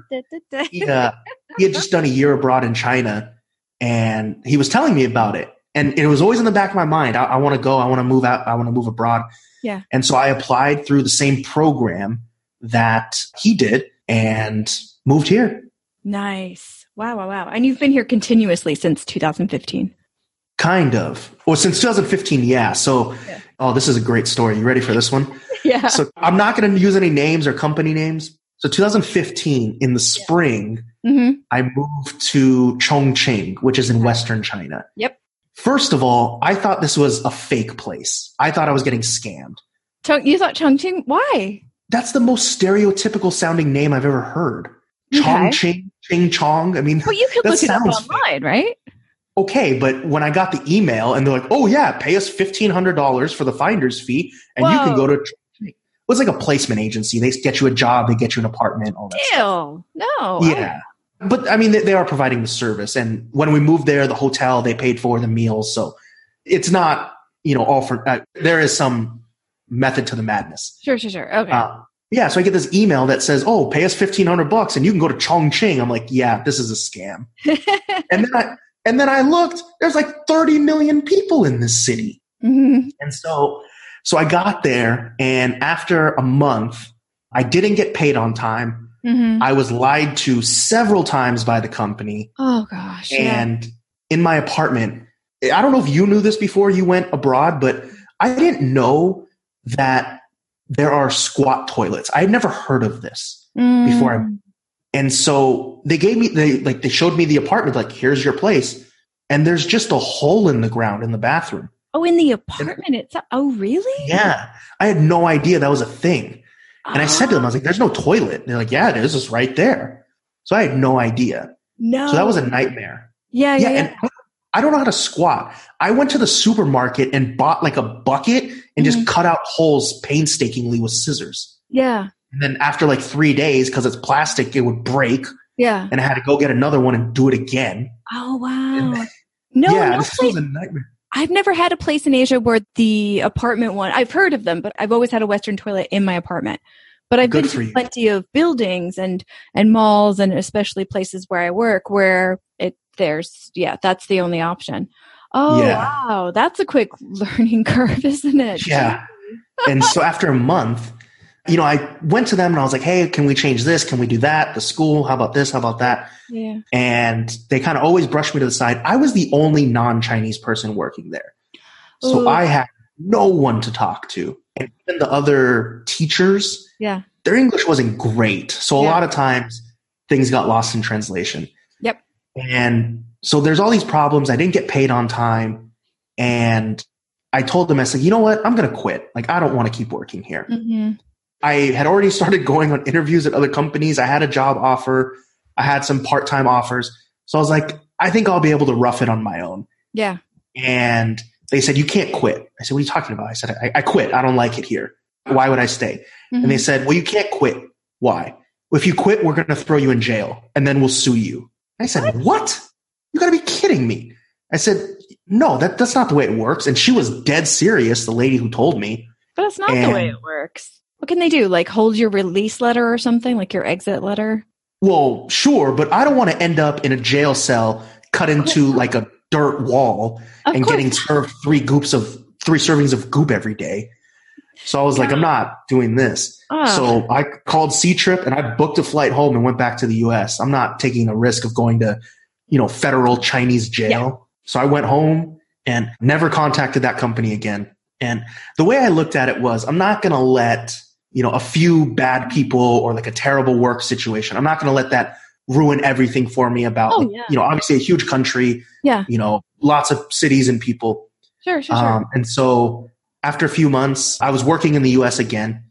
He, uh, he had just done a year abroad in China, and he was telling me about it. And it was always in the back of my mind. I, I want to go. I want to move out. I want to move abroad. Yeah. And so I applied through the same program that he did and moved here. Nice. Wow, wow, wow. And you've been here continuously since 2015. Kind of. Well, since 2015, yeah. So, Yeah. oh, this is a great story. You ready for this one? Yeah. So, I'm not going to use any names or company names. So, 2015, in the spring, hmm I moved to Chongqing, which is in Western China. Yep. First of all, I thought this was a fake place. I thought I was getting scammed. Chong- you thought Chongqing? Why? That's the most stereotypical sounding name I've ever heard. Okay. Chongqing, Ching Chong. I mean, Well, you could that look it up sounds fake. online, right? Okay, but when I got the email and they're like, "Oh yeah, pay us fifteen hundred dollars for the finder's fee, and you can go to," it was like a placement agency. They get you a job, they get you an apartment, all that. stuff. No. Yeah, but I mean, they, they are providing the service, and when we moved there, the hotel they paid for the meals, so it's not you know all for. Uh, there is some method to the madness. Sure, sure, sure. Okay. Uh, yeah, so I get this email that says, "Oh, pay us fifteen hundred bucks, and you can go to Chongqing." I'm like, "Yeah, this is a scam." and then I and then I looked. There's like 30 million people in this city, Mhm. and so so I got there, and after a month, I didn't get paid on time. Mhm. I was lied to several times by the company, Oh gosh. yeah. and in my apartment, I don't know if you knew this before you went abroad, but I didn't know that there are squat toilets. I had never heard of this before I Mm. and so they gave me they like they showed me the apartment like here's your place and there's just a hole in the ground in the bathroom Oh, in the apartment itself. Oh, really? yeah i had no idea that was a thing and i said to them i was like there's no toilet and they're like yeah it is it's right there so i had no idea no. so that was a nightmare Yeah, yeah, yeah, yeah. and i don't know how to squat i went to the supermarket and bought like a bucket and just mm-hmm. cut out holes painstakingly with scissors yeah. and then after like three days because it's plastic it would break Yeah. and i had to go get another one and do it again Oh wow. No, yeah, no this place. was a nightmare. I've never had a place in Asia where the apartment one. I've heard of them, but I've always had a Western toilet in my apartment. But I've Good been to plenty of buildings and and malls and especially places where I work where it there's yeah that's the only option. Oh Yeah. wow, that's a quick learning curve, isn't it? Yeah. and so after a month, you know, I went to them and I was like, hey, can we change this? Can we do that? The school, how about this? How about that? Yeah. And they kind of always brushed me to the side. I was the only non Chinese person working there. So Ooh. I had no one to talk to. And even the other teachers, Yeah. their English wasn't great. So a Yeah. lot of times things got lost in translation. Yep. And so there's all these problems. I didn't get paid on time. And I told them, I said, you know what? I'm going to quit. Like, I don't want to keep working here. Mm-hmm. I had already started going on interviews at other companies. I had a job offer. I had some part time offers. So I was like, I think I'll be able to rough it on my own. Yeah. And they said, you can't quit. I said, what are you talking about? I said, I, I quit. I don't like it here. Why would I stay? Mhm. And they said, well, you can't quit. Why? If you quit, we're going to throw you in jail and then we'll sue you. I said, what? You gotta be kidding me. I said, no, that, that's not the way it works. And she was dead serious, the lady who told me. But it's not the way it works. What can they do? Like hold your release letter or something, like your exit letter? Well, sure, but I don't want to end up in a jail cell cut into like a dirt wall Of and course getting served three goops of three servings of goop every day. So I was like, I'm not doing this. Oh. So I called Ctrip and I booked a flight home and went back to the US. I'm not taking a risk of going to, you know, federal Chinese jail. So I went home and never contacted that company again. And the way I looked at it was I'm not going to let, you know, a few bad people or like a terrible work situation. I'm not going to let that ruin everything for me about, Oh, like, yeah. you know, obviously a huge country, Yeah. you know, lots of cities and people. Sure, sure, sure. Um, and so after a few months, I was working in the US again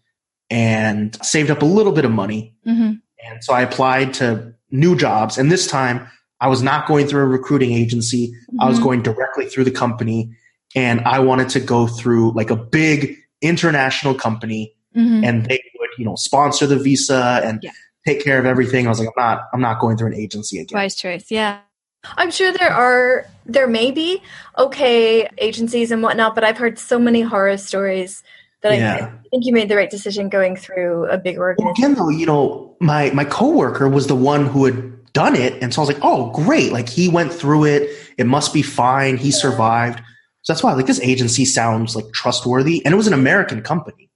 and saved up a little bit of money. hmm And so I applied to new jobs. And this time I was not going through a recruiting agency. I was Mhm. going directly through the company and I wanted to go through like a big international company hmm and they would, you know, sponsor the visa and Yeah. take care of everything. I was like, I'm not, I'm not going through an agency again. Wise choice. Yeah. I'm sure there are, there may be okay agencies and whatnot, but I've heard so many horror stories that Yeah. I think you made the right decision going through a big Well, organization. again, though, you know, my my coworker was the one who had done it, and so I was like, "Oh, great! Like he went through it. It must be fine. He survived." So that's why, like, this agency sounds like trustworthy, and it was an American company.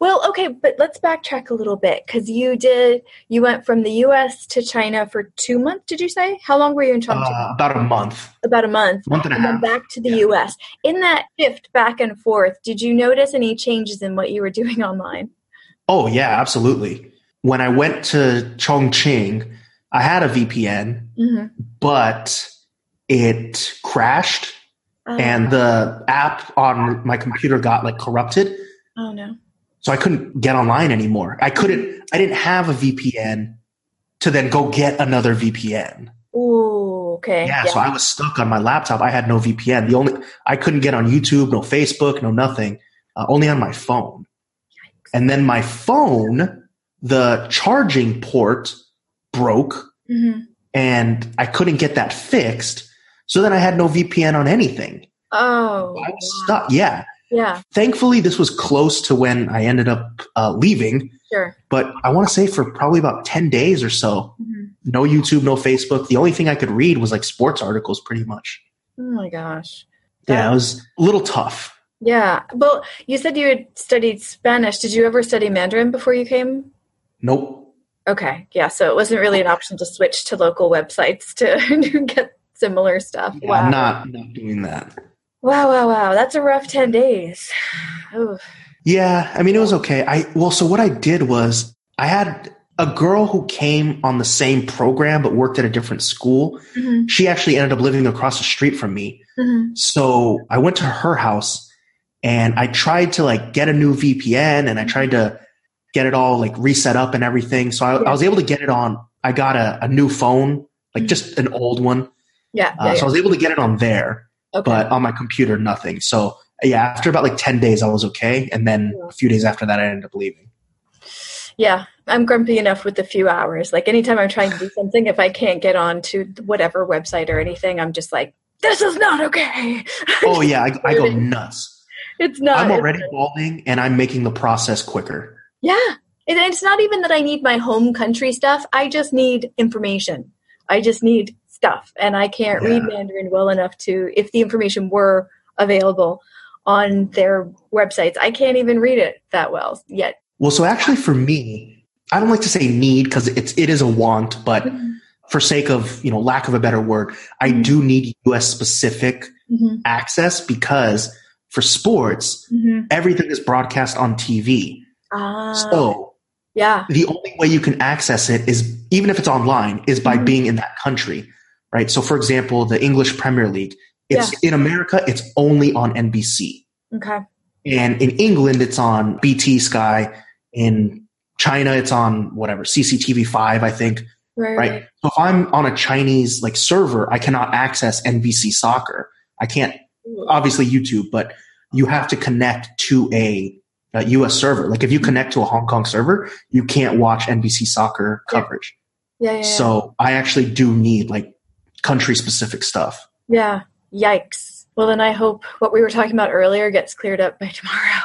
Well, okay, but let's backtrack a little bit because you did, you went from the US to China for two months, did you say? How long were you in China? Uh, about a month, About a month. month and a And then back to the Yeah. US. In that shift back and forth, did you notice any changes in what you were doing online? Oh yeah, absolutely. When I went to Chongqing, I had a VPN, Mm-hmm. but it crashed, and the app on my computer got like corrupted. oh no. So I couldn't get online anymore. I couldn't, I didn't have a VPN to then go get another VPN. Ooh, okay. Yeah, so I was stuck on my laptop. I had no VPN. The only, I couldn't get on YouTube, no Facebook, no nothing, uh, only on my phone. And then my phone, the charging port broke hmm and I couldn't get that fixed. So then I had no VPN on anything. Oh, I was stuck. Yeah. Yeah, Thankfully, this was close to when I ended up uh, leaving. sure. but I want to say for probably about 10 days or so, Mhm. no YouTube, no Facebook. The only thing I could read was like sports articles pretty much. Oh my gosh. Yeah, it was a little tough. Yeah. Well, you said you had studied Spanish. Did you ever study Mandarin before you came? Nope. Okay. Yeah. So it wasn't really an option to switch to local websites to get similar stuff. Yeah, wow. I'm not, not doing that. Wow. Wow. Wow. That's a rough 10 days. Yeah, I mean, it was okay. I, well, so what I did was I had a girl who came on the same program but worked at a different school. Mhm. She actually ended up living across the street from me. Mhm. So I went to her house and I tried to like get a new VPN and I tried to get it all like reset up and everything. So I, I was able to get it on. I got a, a new phone, like Mhm. just an old one. Yeah. Uh, yeah, So I was able to get it on there, yeah. Okay. but on my computer, nothing. So yeah, after about like 10 days, I was okay. And then a few days after that, I ended up leaving. Yeah, I'm grumpy enough with a few hours. Like anytime I'm trying to do something, if I can't get on to whatever website or anything, I'm just like, this is not okay. Oh yeah, I, I go nuts. it's not. I'm already balding and I'm making the process quicker. Yeah. It's not even that I need my home country stuff. I just need information. I just need stuff. And I can't read Mandarin well enough to, if the information were available on their websites, I can't even read it that well yet. Well, so actually for me, I don't like to say need because it's, it is a want, but for sake of, you know, lack of a better word, I Mhm. do need US specific Mm-hmm. access because for sports, Mm-hmm. everything is broadcast on TV. Ah, So yeah. the only way you can access it is, even if it's online, is by Mhm. being in that country, right? So for example, the English Premier League, it's in America, it's only on NBC. Okay. And in England, it's on BT Sky. In China, it's on whatever, CCTV 5, I think. Right. Right. So if I'm on a Chinese like server, I cannot access NBC soccer. I can't, obviously YouTube, but you have to connect to a, a US server. Like if you mm-hmm. connect to a Hong Kong server, you can't watch NBC soccer coverage. Yeah. Yeah. yeah. So I actually do need like country specific stuff. Yeah. Yikes. Well, then I hope what we were talking about earlier gets cleared up by tomorrow.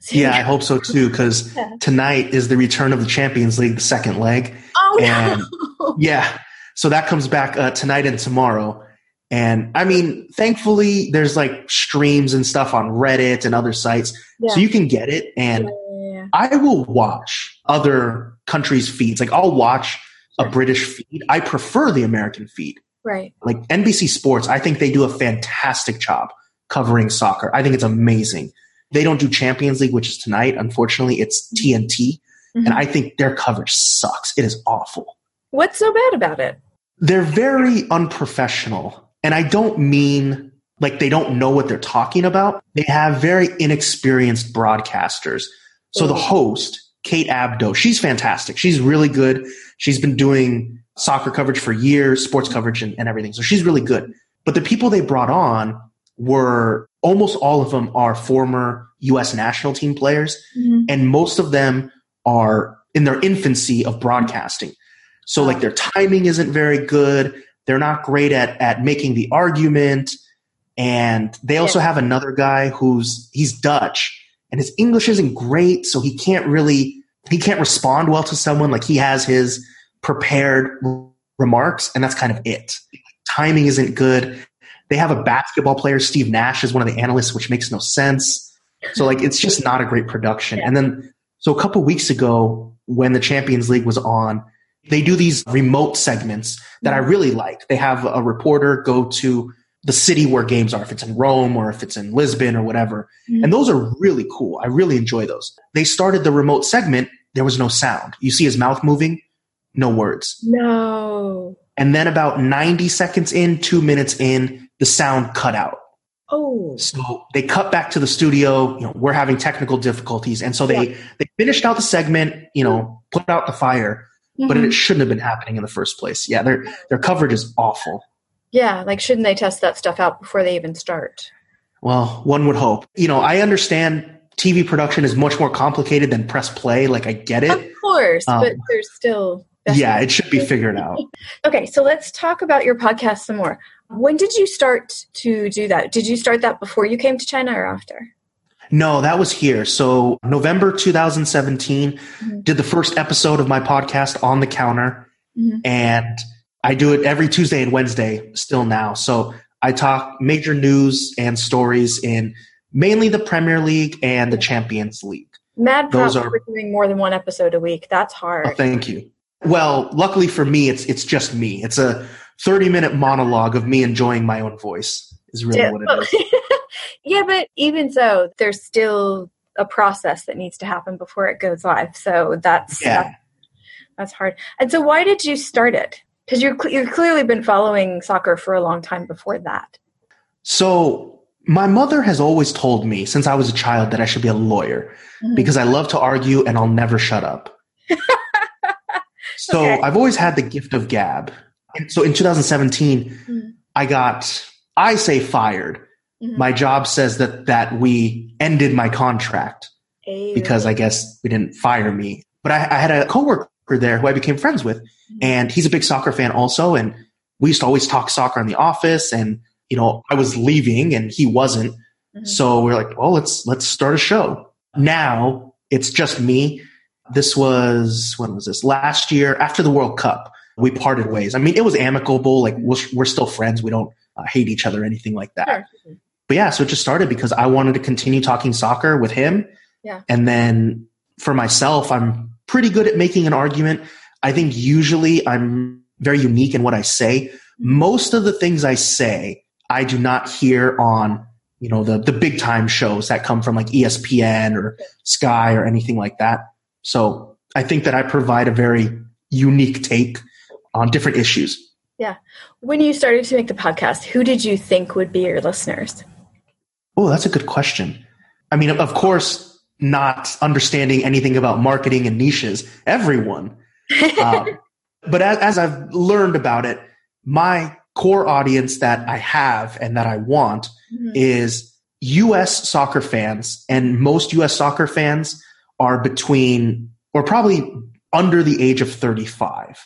So Yeah, I hope so too, because Yeah. tonight is the return of the Champions League, the second leg. Oh And- no. Yeah. So that comes back uh, tonight and tomorrow. And I mean, thankfully, there's like streams and stuff on Reddit and other sites. Yeah. So you can get it. And yeah, yeah, I will watch other countries' feeds. Like I'll watch a British feed. I prefer the American feed. Right. Like NBC Sports, I think they do a fantastic job covering soccer. I think it's amazing. They don't do Champions League, which is tonight. Unfortunately, it's TNT. Mhm. And I think their coverage sucks. It is awful. What's so bad about it? They're very unprofessional. And I don't mean like they don't know what they're talking about. They have very inexperienced broadcasters. So the Mhm. host, Kate Abdo, she's fantastic. She's really good. She's been doing soccer coverage for years, sports coverage and, and everything. So she's really good. But the people they brought on were almost all of them are former US national team players mm-hmm. and most of them are in their infancy of broadcasting. So like their timing isn't very good. They're not great at at making the argument. And they also have another guy who's he's Dutch and his English isn't great, so he can't really he can't respond well to someone like he has his prepared remarks and that's kind of it. Timing isn't good. They have a basketball player, Steve Nash is one of the analysts, which makes no sense. So like it's just not a great production. And then so a couple weeks ago when the Champions League was on, they do these remote segments that I really like. They have a reporter go to the city where games are, if it's in Rome or if it's in Lisbon or whatever. Mhm. And those are really cool. I really enjoy those. They started the remote segment. There was no sound. You see his mouth moving, no words. No. And then about 90 seconds in, two minutes in, the sound cut out. Oh. So they cut back to the studio. You know, we're having technical difficulties, and so they they finished out the segment. You know, put out the fire, but Mhm. it shouldn't have been happening in the first place. Yeah, their their coverage is awful. yeah, like shouldn't they test that stuff out before they even start? Well, one would hope. You know, I understand TV production is much more complicated than press play. Like I get it. Of course, Um, but there's still Yeah, it should be figured out. Okay, so let's talk about your podcast some more. When did you start to do that? Did you start that before you came to China or after? No, that was here. So November 2017, Mhm. did the first episode of my podcast on the counter. Mhm. And I do it every Tuesday and Wednesday still now. So I talk major news and stories in mainly the Premier League and the Champions League. Mad Those props are- for doing more than one episode a week. That's Oh, hard. thank you. Well, luckily for me, it's it's just me. It's a 30 minute monologue of me enjoying my own voice is really Yeah, what it is. yeah, but even so, there's still a process that needs to happen before it goes live. So that's Yeah. that's, that's hard. And so, why did you start it? Because you're you've clearly been following soccer for a long time before that. So my mother has always told me since I was a child that I should be a lawyer Mhm. because I love to argue and I'll never shut up. so Okay. I've always had the gift of gab. And so in 2017, Mhm. I got, I say fired. Mhm. My job says that, that we ended my contract Ew. because I guess we didn't fire me. But I, I had a coworker there who I became friends with and he's a big soccer fan also. And we used to always talk soccer in the office and, you know, I was leaving and he wasn't. Mhm. So we're like, well, let's let's start a show. Now it's just me. This was when was this? Last year after the World Cup, we parted ways. I mean, it was amicable. Like we're, we're still friends. We don't uh, hate each other or anything like that. Sure. But yeah, so it just started because I wanted to continue talking soccer with him. Yeah. And then for myself, I'm pretty good at making an argument. I think usually I'm very unique in what I say. Most of the things I say, I do not hear on, you know, the, the big time shows that come from like ESPN or Sky or anything like that. So I think that I provide a very unique take on different issues. Yeah. When you started to make the podcast, who did you think would be your listeners? Oh, that's a good question. I mean, of course, not understanding anything about marketing and niches, everyone. um, but as, as I've learned about it, my core audience that I have and that I want mm-hmm. is US soccer fans. And most US soccer fans are between or probably under the age of 35.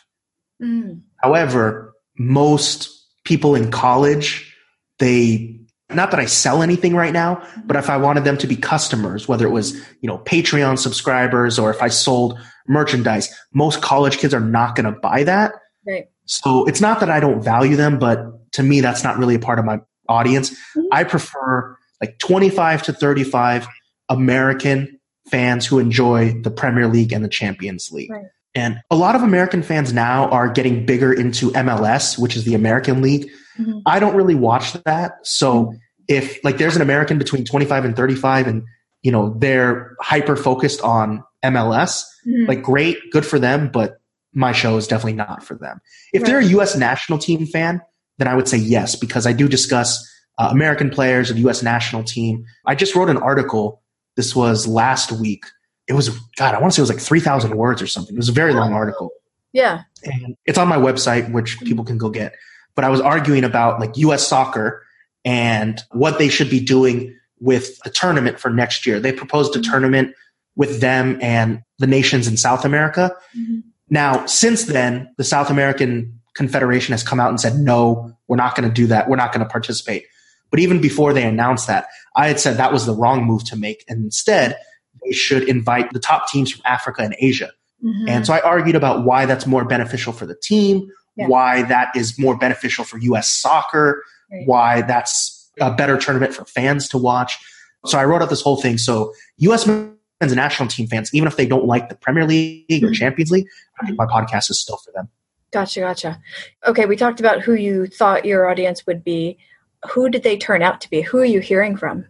Mm. However, most people in college, they not that I sell anything right now, but if I wanted them to be customers, whether it was, you know, Patreon subscribers or if I sold merchandise, most college kids are not going to buy that. Right. So it's not that I don't value them, but to me, that's not really a part of my audience. Mm-hmm. I prefer like 25 to 35 American fans who enjoy the Premier League and the Champions League. Right. And a lot of American fans now are getting bigger into MLS, which is the American League. Mm-hmm. I don't really watch that. So mm-hmm. if like there's an American between 25 and 35 and you know they're hyper focused on MLS, mm-hmm. like great, good for them, but my show is definitely not for them. If right. they're a US national team fan, then I would say yes because I do discuss uh, American players of US national team. I just wrote an article this was last week. It was God, I want to say it was like 3000 words or something. It was a very long article. Yeah. And it's on my website which people can go get but I was arguing about like US soccer and what they should be doing with the tournament for next year. They proposed a mm-hmm. tournament with them and the nations in South America. Mm-hmm. Now, since then, the South American Confederation has come out and said, no, we're not going to do that. We're not going to participate. But even before they announced that, I had said that was the wrong move to make. And instead, they should invite the top teams from Africa and Asia. Mm-hmm. And so I argued about why that's more beneficial for the team, yeah. why that is more beneficial for US soccer, right. why that's a better tournament for fans to watch. So I wrote out this whole thing. So US men's national team fans, even if they don't like the Premier League mm-hmm. or Champions League, I think mm-hmm. my podcast is still for them. Gotcha, gotcha. Okay, we talked about who you thought your audience would be. Who did they turn out to be? Who are you hearing from?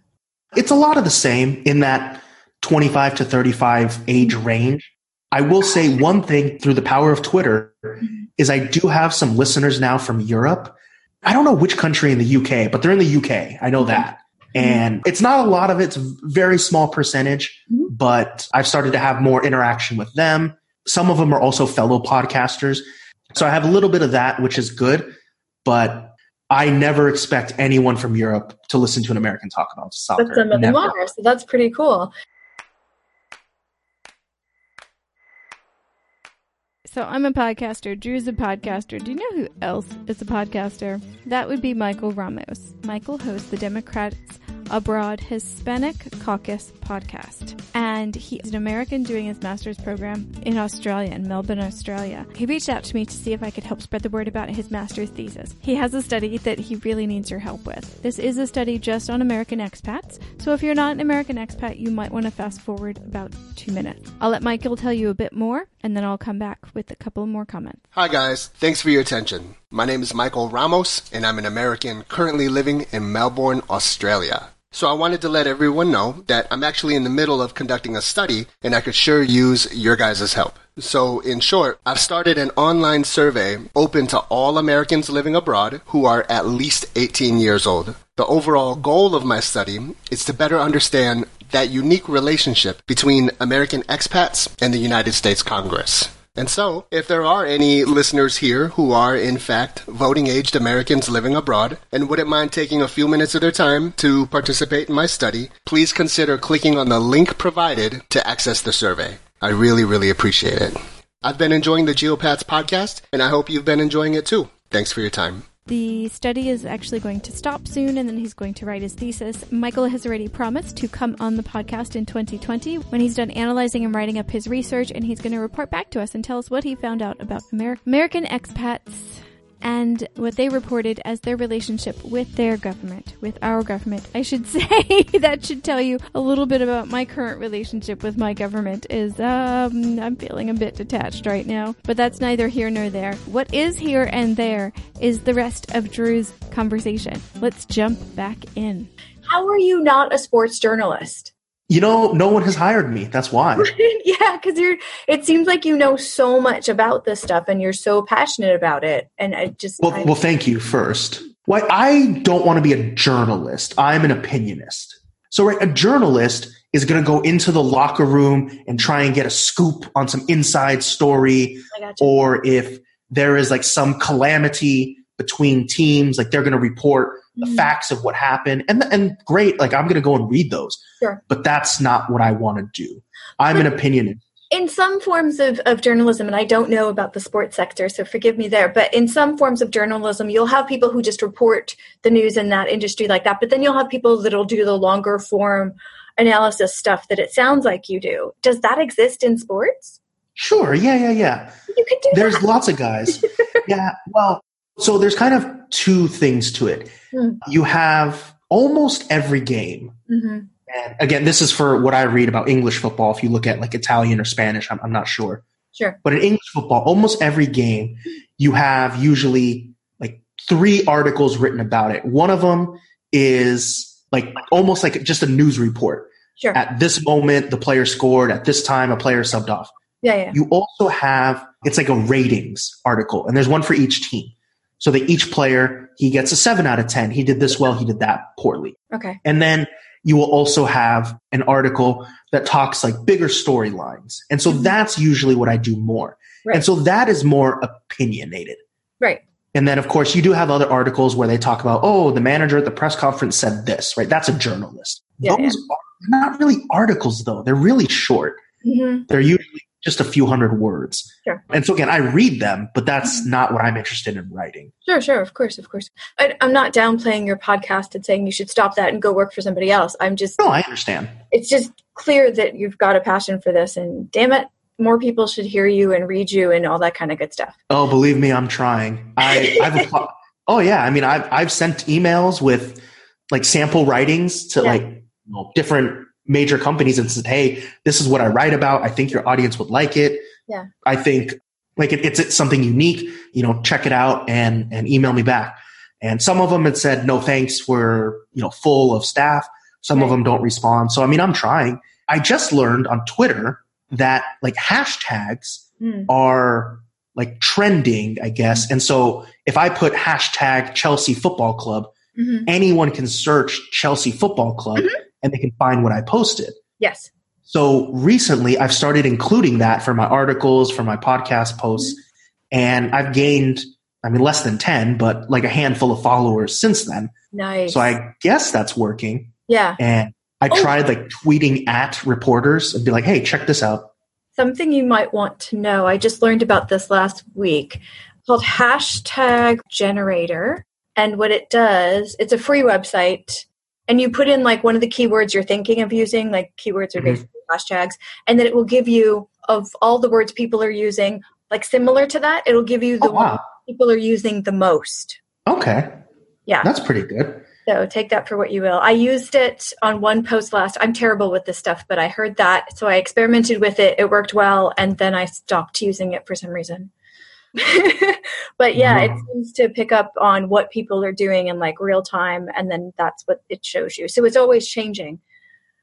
It's a lot of the same in that 25 to 35 age mm-hmm. range. I will say one thing through the power of Twitter mm-hmm. is I do have some listeners now from Europe. I don't know which country in the UK, but they're in the UK. I know that. And it's not a lot of it. It's a very small percentage, but I've started to have more interaction with them. Some of them are also fellow podcasters. So I have a little bit of that, which is good, but I never expect anyone from Europe to listen to an American talk about soccer. But some of them are, so that's pretty cool. So I'm a podcaster. Drew's a podcaster. Do you know who else is a podcaster? That would be Michael Ramos. Michael hosts the Democrats Abroad Hispanic Caucus podcast. And he is an American doing his master's program in Australia, in Melbourne, Australia. He reached out to me to see if I could help spread the word about his master's thesis. He has a study that he really needs your help with. This is a study just on American expats, so if you're not an American expat, you might want to fast forward about two minutes. I'll let Michael tell you a bit more, and then I'll come back with a couple more comments. Hi, guys. Thanks for your attention. My name is Michael Ramos, and I'm an American currently living in Melbourne, Australia. So I wanted to let everyone know that I'm actually in the middle of conducting a study and I could sure use your guys' help. So in short, I've started an online survey open to all Americans living abroad who are at least 18 years old. The overall goal of my study is to better understand that unique relationship between American expats and the United States Congress. And so, if there are any listeners here who are, in fact, voting aged Americans living abroad and wouldn't mind taking a few minutes of their time to participate in my study, please consider clicking on the link provided to access the survey. I really, really appreciate it. I've been enjoying the Geopats podcast, and I hope you've been enjoying it too. Thanks for your time. The study is actually going to stop soon and then he's going to write his thesis. Michael has already promised to come on the podcast in 2020 when he's done analyzing and writing up his research and he's going to report back to us and tell us what he found out about Amer- American expats and what they reported as their relationship with their government, with our government. I should say that should tell you a little bit about my current relationship with my government is um I'm feeling a bit detached right now, but that's neither here nor there. What is here and there is the rest of Drew's conversation. Let's jump back in. How are you not a sports journalist? You know, no one has hired me. That's why. yeah, because you're. It seems like you know so much about this stuff, and you're so passionate about it. And I just. Well, I, well, thank you first. Why I don't want to be a journalist. I'm an opinionist. So, right, a journalist is going to go into the locker room and try and get a scoop on some inside story, or if there is like some calamity between teams, like they're going to report the Mhm. facts of what happened, and and great, like I'm going to go and read those. Sure. But that's not what I want to do. I'm an opinion. in some forms of, of journalism, and I don't know about the sports sector, so forgive me there, but in some forms of journalism, you'll have people who just report the news in that industry like that, but then you'll have people that'll do the longer form analysis stuff that it sounds like you do. Does that exist in sports? Sure, yeah, yeah, yeah. You could do There's that. lots of guys. yeah, well, so there's kind of two things to it. Hmm. You have almost every game. Mhm. And again, this is for what I read about English football. If you look at like Italian or Spanish, I'm, I'm not sure. Sure. But in English football, almost every game, you have usually like three articles written about it. One of them is like almost like just a news report. Sure. At this moment, the player scored. At this time, a player subbed off. Yeah, yeah. You also have it's like a ratings article, and there's one for each team. So that each player he gets a seven out of ten. He did this well. He did that poorly. Okay. And then you will also have an article that talks like bigger storylines. And so Mhm. that's usually what I do more. Right. And so that is more opinionated. Right. And then, of course, you do have other articles where they talk about, oh, the manager at the press conference said this, right? That's a journalist. Yeah, Those are not really articles, though. They're really short. Mm-hmm. They're usually just a few hundred words. Sure. Mm-hmm. And so, again, I read them, but that's not what I'm interested in writing. Sure, sure, of course, of course. I, I'm not downplaying your podcast and saying you should stop that and go work for somebody else. I'm just, No, I understand. it's just clear that you've got a passion for this, and damn it, more people should hear you and read you and all that kind of good stuff. Oh, believe me, I'm trying. I, I've. Oh yeah, I mean, I've I've sent emails with like sample writings to Yeah. like you know, different major companies and said, "Hey, this is what I write about. I think your audience would like it. Yeah. I think like it, it's, it's something unique. You know, check it out and and email me back." And some of them had said, "No, thanks. We're you know full of staff." Some of them don't respond. So I mean, I'm trying. I just learned on Twitter that like hashtags Hmm. are like trending, I guess. And so if I put hashtag Chelsea Football Club, Mhm. anyone can search Chelsea Football Club Mm-hmm. And they can find what I posted. Yes. So recently I've started including that for my articles, for my podcast posts, mm-hmm. and I've gained, I mean, less than 10, but like a handful of followers since then. Nice. So I guess that's working. yeah. And I Oh. tried like tweeting at reporters and be like, hey, check this out. Something you might want to know. I just learned about this last week called hashtag generator. And what it does, it's a free website. And you put in like one of the keywords you're thinking of using, like keywords are Mhm. basically hashtags, and then it will give you of all the words people are using, like similar to that, it'll give you the Oh, one wow. people are using the most. Okay. Yeah. That's pretty good. So take that for what you will. I used it on one post last. I'm terrible with this stuff, but I heard that, so I experimented with it. It worked well, and then I stopped using it for some reason. but yeah, it mm-hmm. seems to pick up on what people are doing in like real time, and then that's what it shows you. So it's always changing.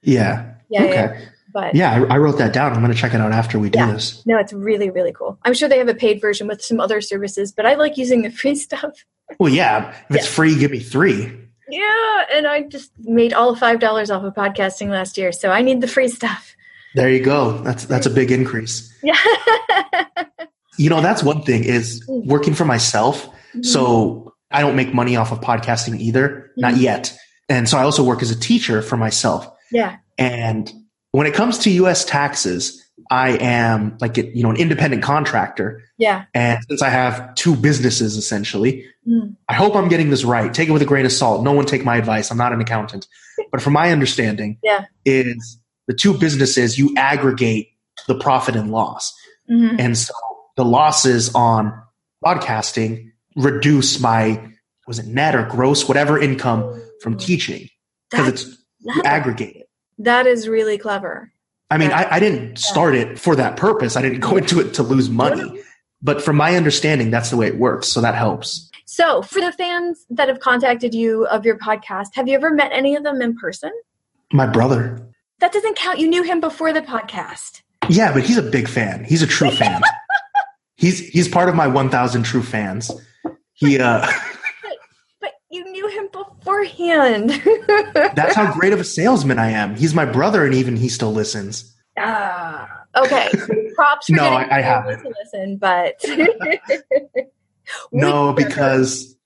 Yeah. Yeah, okay. yeah. But Yeah, I, I wrote that down. I'm going to check it out after we do Yeah. this. no, it's really really cool. I'm sure they have a paid version with some other services, but I like using the free stuff. Well, yeah. If it's Yeah. free, give me three. Yeah, and I just made all five dollars off of podcasting last year, so I need the free stuff. There you go. That's that's a big increase. Yeah. You know, that's one thing is working for myself. So I don't make money off of podcasting either, not Mhm. yet. And so I also work as a teacher for myself. yeah. And when it comes to US taxes, I am like you know an independent contractor. Yeah. And since I have two businesses essentially, Mm. I hope I'm getting this right. Take it with a grain of salt. No one take my advice. I'm not an accountant. But from my understanding, Yeah. is the two businesses you aggregate the profit and loss. Mhm. And so the losses on podcasting reduce my was it net or gross, whatever income from teaching. Because it's that- aggregate it. that is really clever. I mean, I, I didn't start it for that purpose. I didn't go into it to lose money. But from my understanding, that's the way it works. So that helps. So, for the fans that have contacted you of your podcast, have you ever met any of them in person? My brother. that doesn't count. You knew him before the podcast. Yeah, but he's a big fan. He's a true fan. He's he's part of my 1,000 true fans. He uh But, but you knew him beforehand. that's how great of a salesman I am. He's my brother and even he still listens. Ah, okay. Props No, I- I haven't. to listen, but No, because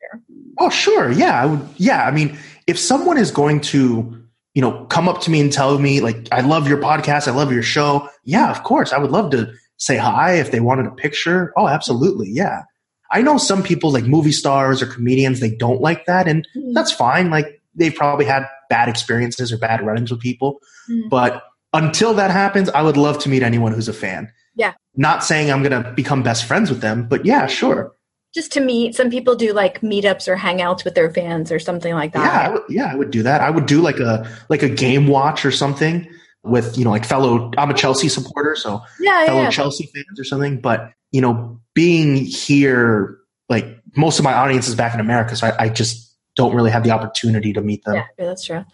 oh sure, yeah, I would yeah, I mean, if someone is going to, you know, come up to me and tell me like I love your podcast, I love your show, yeah, of course, I would love to say hi if they wanted a picture. Oh, absolutely, yeah. I know some people like movie stars or comedians they don't like that and that's fine. Like they've probably had bad experiences or bad run-ins with people. Mhm. But until that happens, I would love to meet anyone who's a fan. Yeah. Not saying I'm gonna become best friends with them, but yeah, sure. just to meet. Some people do like meetups or hangouts with their fans or something like Yeah, I that. would, yeah, I would do that. I would do like a like a game watch or something with you know like fellow. I'm a Chelsea supporter, so Yeah, fellow yeah. Chelsea fans or something. But you know, being here, like most of my audience is back in America, so I, I just don't really have the opportunity to meet them. Yeah, yeah, that's true.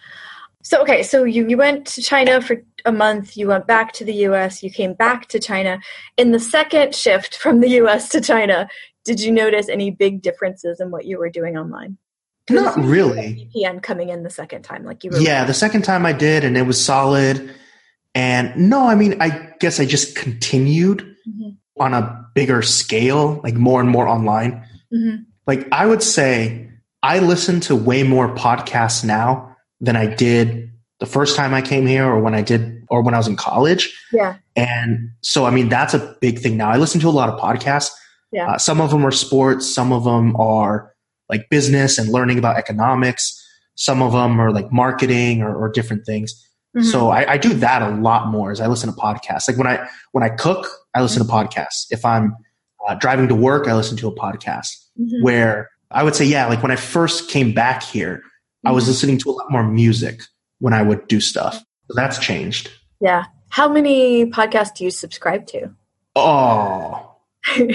So okay, so you you went to China for a month. You went back to the U.S. You came back to China. In the second shift from the U.S. to China, did you notice any big differences in what you were doing online? Not really. VPN coming in the second time, like you were. Yeah, the second time I did, and it was solid. And no, I mean, I guess I just continued Mhm. on a bigger scale, like more and more online. Mhm. Like I would say I listen to way more podcasts now than I did the first time I came here or when I did or when I was in college. Yeah. And so, I mean, that's a big thing now. I listen to a lot of podcasts. Yeah. Uh, some of them are sports. Some of them are like business and learning about economics. Some of them are like marketing or, or different things. Mhm. So I, I do that a lot more as I listen to podcasts. Like when I when I cook, I listen to podcasts. If I'm uh, driving to work, I listen to a podcast. Mhm. Where I would say, yeah, like when I first came back here, I was Mhm. listening to a lot more music when I would do stuff. So that's changed. Yeah. How many podcasts do you subscribe to? Oh,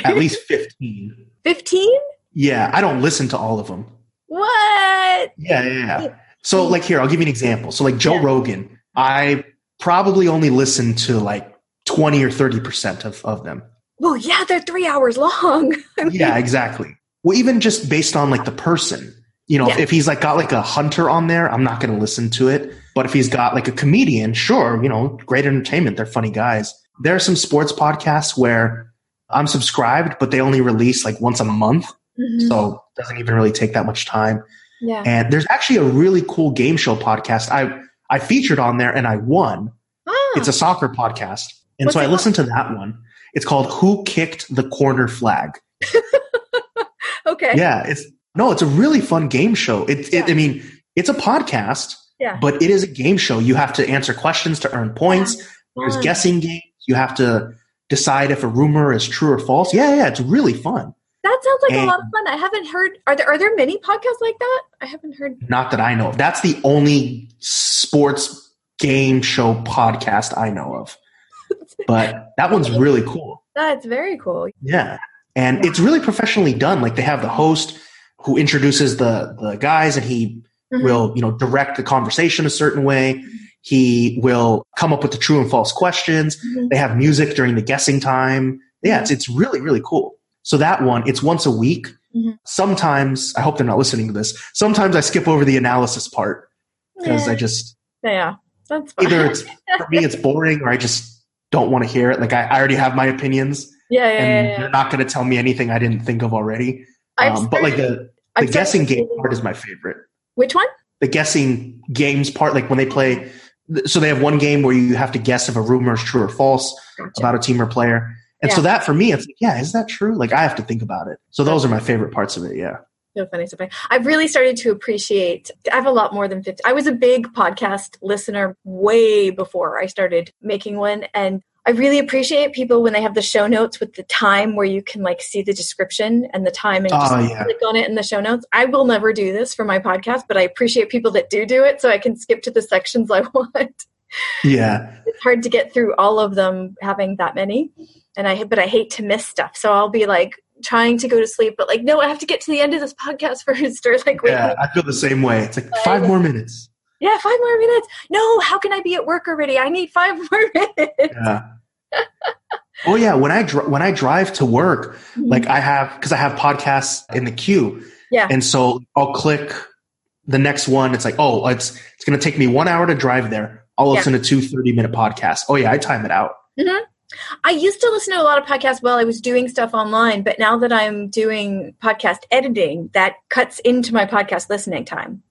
at least fifteen. Fifteen? Yeah, I don't listen to all of them. What? Yeah, yeah, yeah. So, like, here, I'll give you an example. So, like, Joe Yeah. Rogan, I probably only listen to like 20 or 30% of, of them. Well, yeah, they're three hours long. I mean, Yeah, exactly. Well, even just based on like the person, you know, Yeah. if he's like got like a hunter on there, I'm not going to listen to it. But if he's got like a comedian, sure, you know, great entertainment. They're funny guys. There are some sports podcasts where I'm subscribed, but they only release like once a month. Mhm. So it doesn't even really take that much time. yeah. And there's actually a really cool game show podcast I I featured on there and I won. Ah, It's a soccer podcast. And What's so I called? listened to that one. It's called Who Kicked the Corner Flag. okay. Yeah, it's no, it's a really fun game show. It, it I mean, it's a podcast, Yeah. but it is a game show. You have to answer questions to earn points. There's guessing games. You have to decide if a rumor is true or false. Yeah, yeah, it's really fun. That sounds like a lot of fun. I haven't heard. Are there are there many podcasts like that? I haven't heard. Not that I know of. That's the only sports game show podcast I know of. But that one's really cool. That's very cool. Yeah. And it's really professionally done. Like they have the host who introduces the the guys and he Mhm. will, you know, direct the conversation a certain way. He will come up with the true and false questions. Mhm. They have music during the guessing time. Yeah, it's it's really, really cool. So that one, it's once a week. Mhm. Sometimes I hope they're not listening to this. Sometimes I skip over the analysis part because Yeah. I just yeah, that's fine. either it's for me it's boring or I just don't want to hear it. Like I, I already have my opinions yeah, yeah, and yeah, yeah. you're not going to tell me anything I didn't think of already. Um, but like the, the I've guessing started game part is my favorite. Which one? The guessing games part, like when they play, so they have one game where you have to guess if a rumor is true or false Gotcha. about a team or player. And so that for me, it's like, yeah, is that true? Like I have to think about it. So those are my favorite parts of it. Yeah. So funny, so funny. I've really started to appreciate. I have a lot more than fifty. I was a big podcast listener way before I started making one, and I really appreciate people when they have the show notes with the time where you can like see the description and the time and just Oh, yeah. click on it in the show notes. I will never do this for my podcast, but I appreciate people that do do it so I can skip to the sections I want. Yeah. It's hard to get through all of them having that many and i but i hate to miss stuff so i'll be like trying to go to sleep but like no i have to get to the end of this podcast first or like wait Yeah. I feel the same way. It's like five more minutes. Yeah, five more minutes. No, how can I be at work already? I need five more minutes. Yeah. oh yeah, when I dr- when I drive to work, Mm-hmm. like I have because I have podcasts in the queue, Yeah. and so I'll click the next one. It's like, oh, it's it's going to take me one hour to drive there. I'll Yeah. listen to two 30 minute podcasts. Oh yeah, I time it out. Mm-hmm. I used to listen to a lot of podcasts while I was doing stuff online, but now that I'm doing podcast editing, that cuts into my podcast listening time.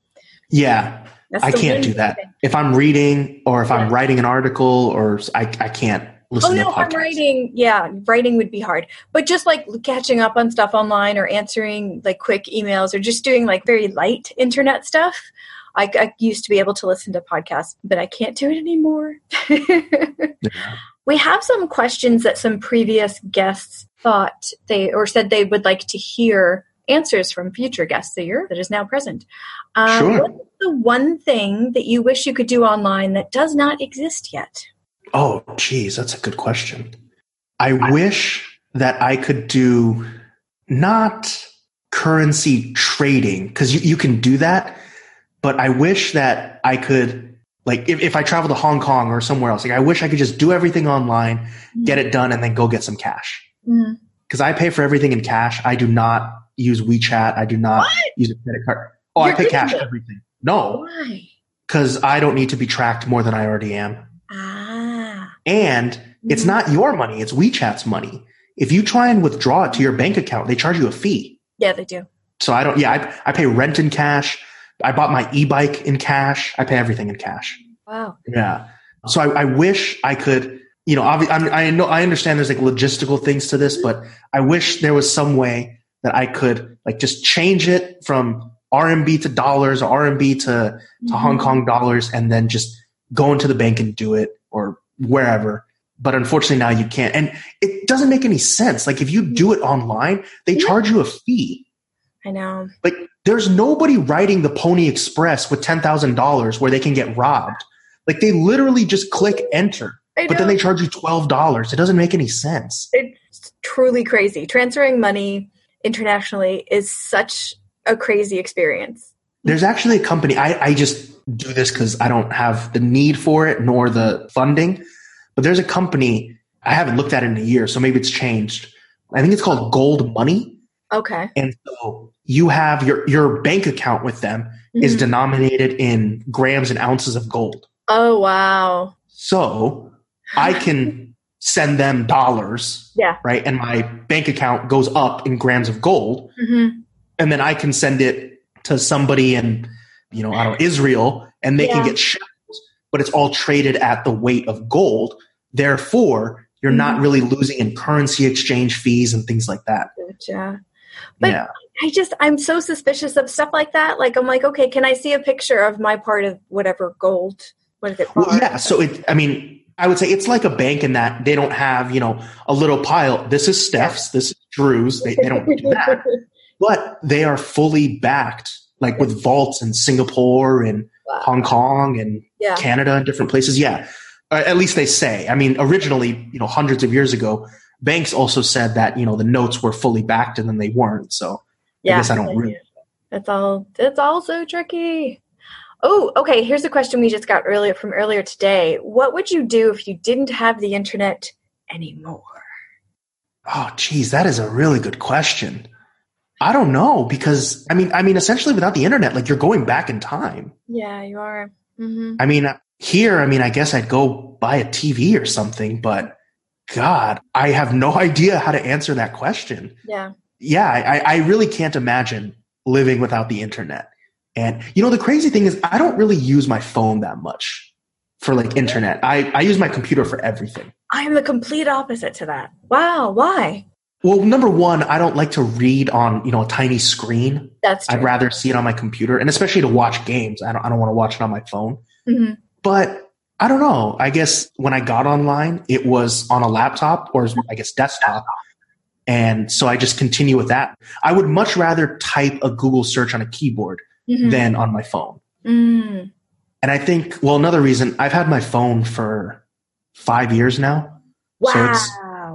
Yeah, That's I can't do that. thing. If I'm reading or if I'm writing an article or I, I can't listen Oh no, I'm writing, yeah, writing would be hard. But just like catching up on stuff online or answering like quick emails or just doing like very light internet stuff, I, I used to be able to listen to podcasts, but I can't do it anymore. Yeah. We have some questions that some previous guests thought they or said they would like to hear answers from future guests a year that is now present. Um, Sure. What's the one thing that you wish you could do online that does not exist yet? Oh, geez, that's a good question. I wish that I could do not currency trading because you, you can do that, but I wish that I could, like, if, if I travel to Hong Kong or somewhere else, like, I wish I could just do everything online, get it done, and then go get some cash. Because I pay for everything in cash. I do not use WeChat. I do not use a credit card. Oh, I You're pay cash me. everything. No, Why? because I don't need to be tracked more than I already am. Ah. And it's Mhm. not your money, it's WeChat's money. If you try and withdraw it to your bank account, they charge you a fee. Yeah, they do. So I don't, yeah, I, I pay rent in cash. I bought my e bike in cash. I pay everything in cash. Wow. Yeah. So I, I wish I could, you know, obvi- I, I know, I understand there's like logistical things to this, but I wish there was some way that I could like just change it from RMB to dollars or RMB to, to mm-hmm. Hong Kong dollars and then just go into the bank and do it or wherever. But unfortunately now you can't. And it doesn't make any sense. Like if you do it online, they Yeah. charge you a fee. I know. Like there's nobody riding the Pony Express with $10,000 where they can get robbed. Like they literally just click enter, but then they charge you $12. It doesn't make any sense. it's truly crazy. Transferring money internationally is such a crazy experience. There's actually a company, I, I just do this because I don't have the need for it nor the funding, but there's a company, I haven't looked at it in a year, so maybe it's changed. I think it's called Gold Money. Okay. And so you have your, your bank account with them is Mhm. denominated in grams and ounces of gold. Oh wow. So I can send them dollars, Yeah. right? And my bank account goes up in grams of gold. hmm And then I can send it to somebody in, you know, I don't know, Israel and they Yeah. can get shekels, but it's all traded at the weight of gold. Therefore, you're not Mhm. really losing in currency exchange fees and things like that. Gotcha. But- yeah. I just I'm so suspicious of stuff like that. Like I'm like, okay, can I see a picture of my part of whatever gold? What is it? Well, yeah. So it, I mean, I would say it's like a bank in that they don't have, you know, a little pile. This is Steph's. This is Drew's. They, they don't do that. but they are fully backed, like with vaults in Singapore and Wow. Hong Kong and Yeah. Canada and different places. Yeah, uh, at least they say. I mean, originally, you know, hundreds of years ago, banks also said that you know the notes were fully backed, and then they weren't. So Yeah. I guess I don't really. It's all it's all so tricky. Oh, okay. Here's a question we just got earlier from earlier today. What would you do if you didn't have the internet anymore? Oh, geez, that is a really good question. I don't know because I mean, I mean, essentially, without the internet, like you're going back in time. Yeah, you are. hmm I mean, here, I mean, I guess I'd go buy a TV or something, but God, I have no idea how to answer that question. Yeah. Yeah, I, I really can't imagine living without the internet. And you know, the crazy thing is, I don't really use my phone that much for like internet. I, I use my computer for everything. I am the complete opposite to that. Wow. Why? Well, number one, I don't like to read on you know a tiny screen. That's true. I'd rather see it on my computer, and especially to watch games. I don't, I don't want to watch it on my phone. Mhm. But I don't know. I guess when I got online, it was on a laptop or I guess desktop. And so I just continue with that. I would much rather type a Google search on a keyboard Mhm. than on my phone. Mm. And I think, well, another reason I've had my phone for five years now. Wow. So it's,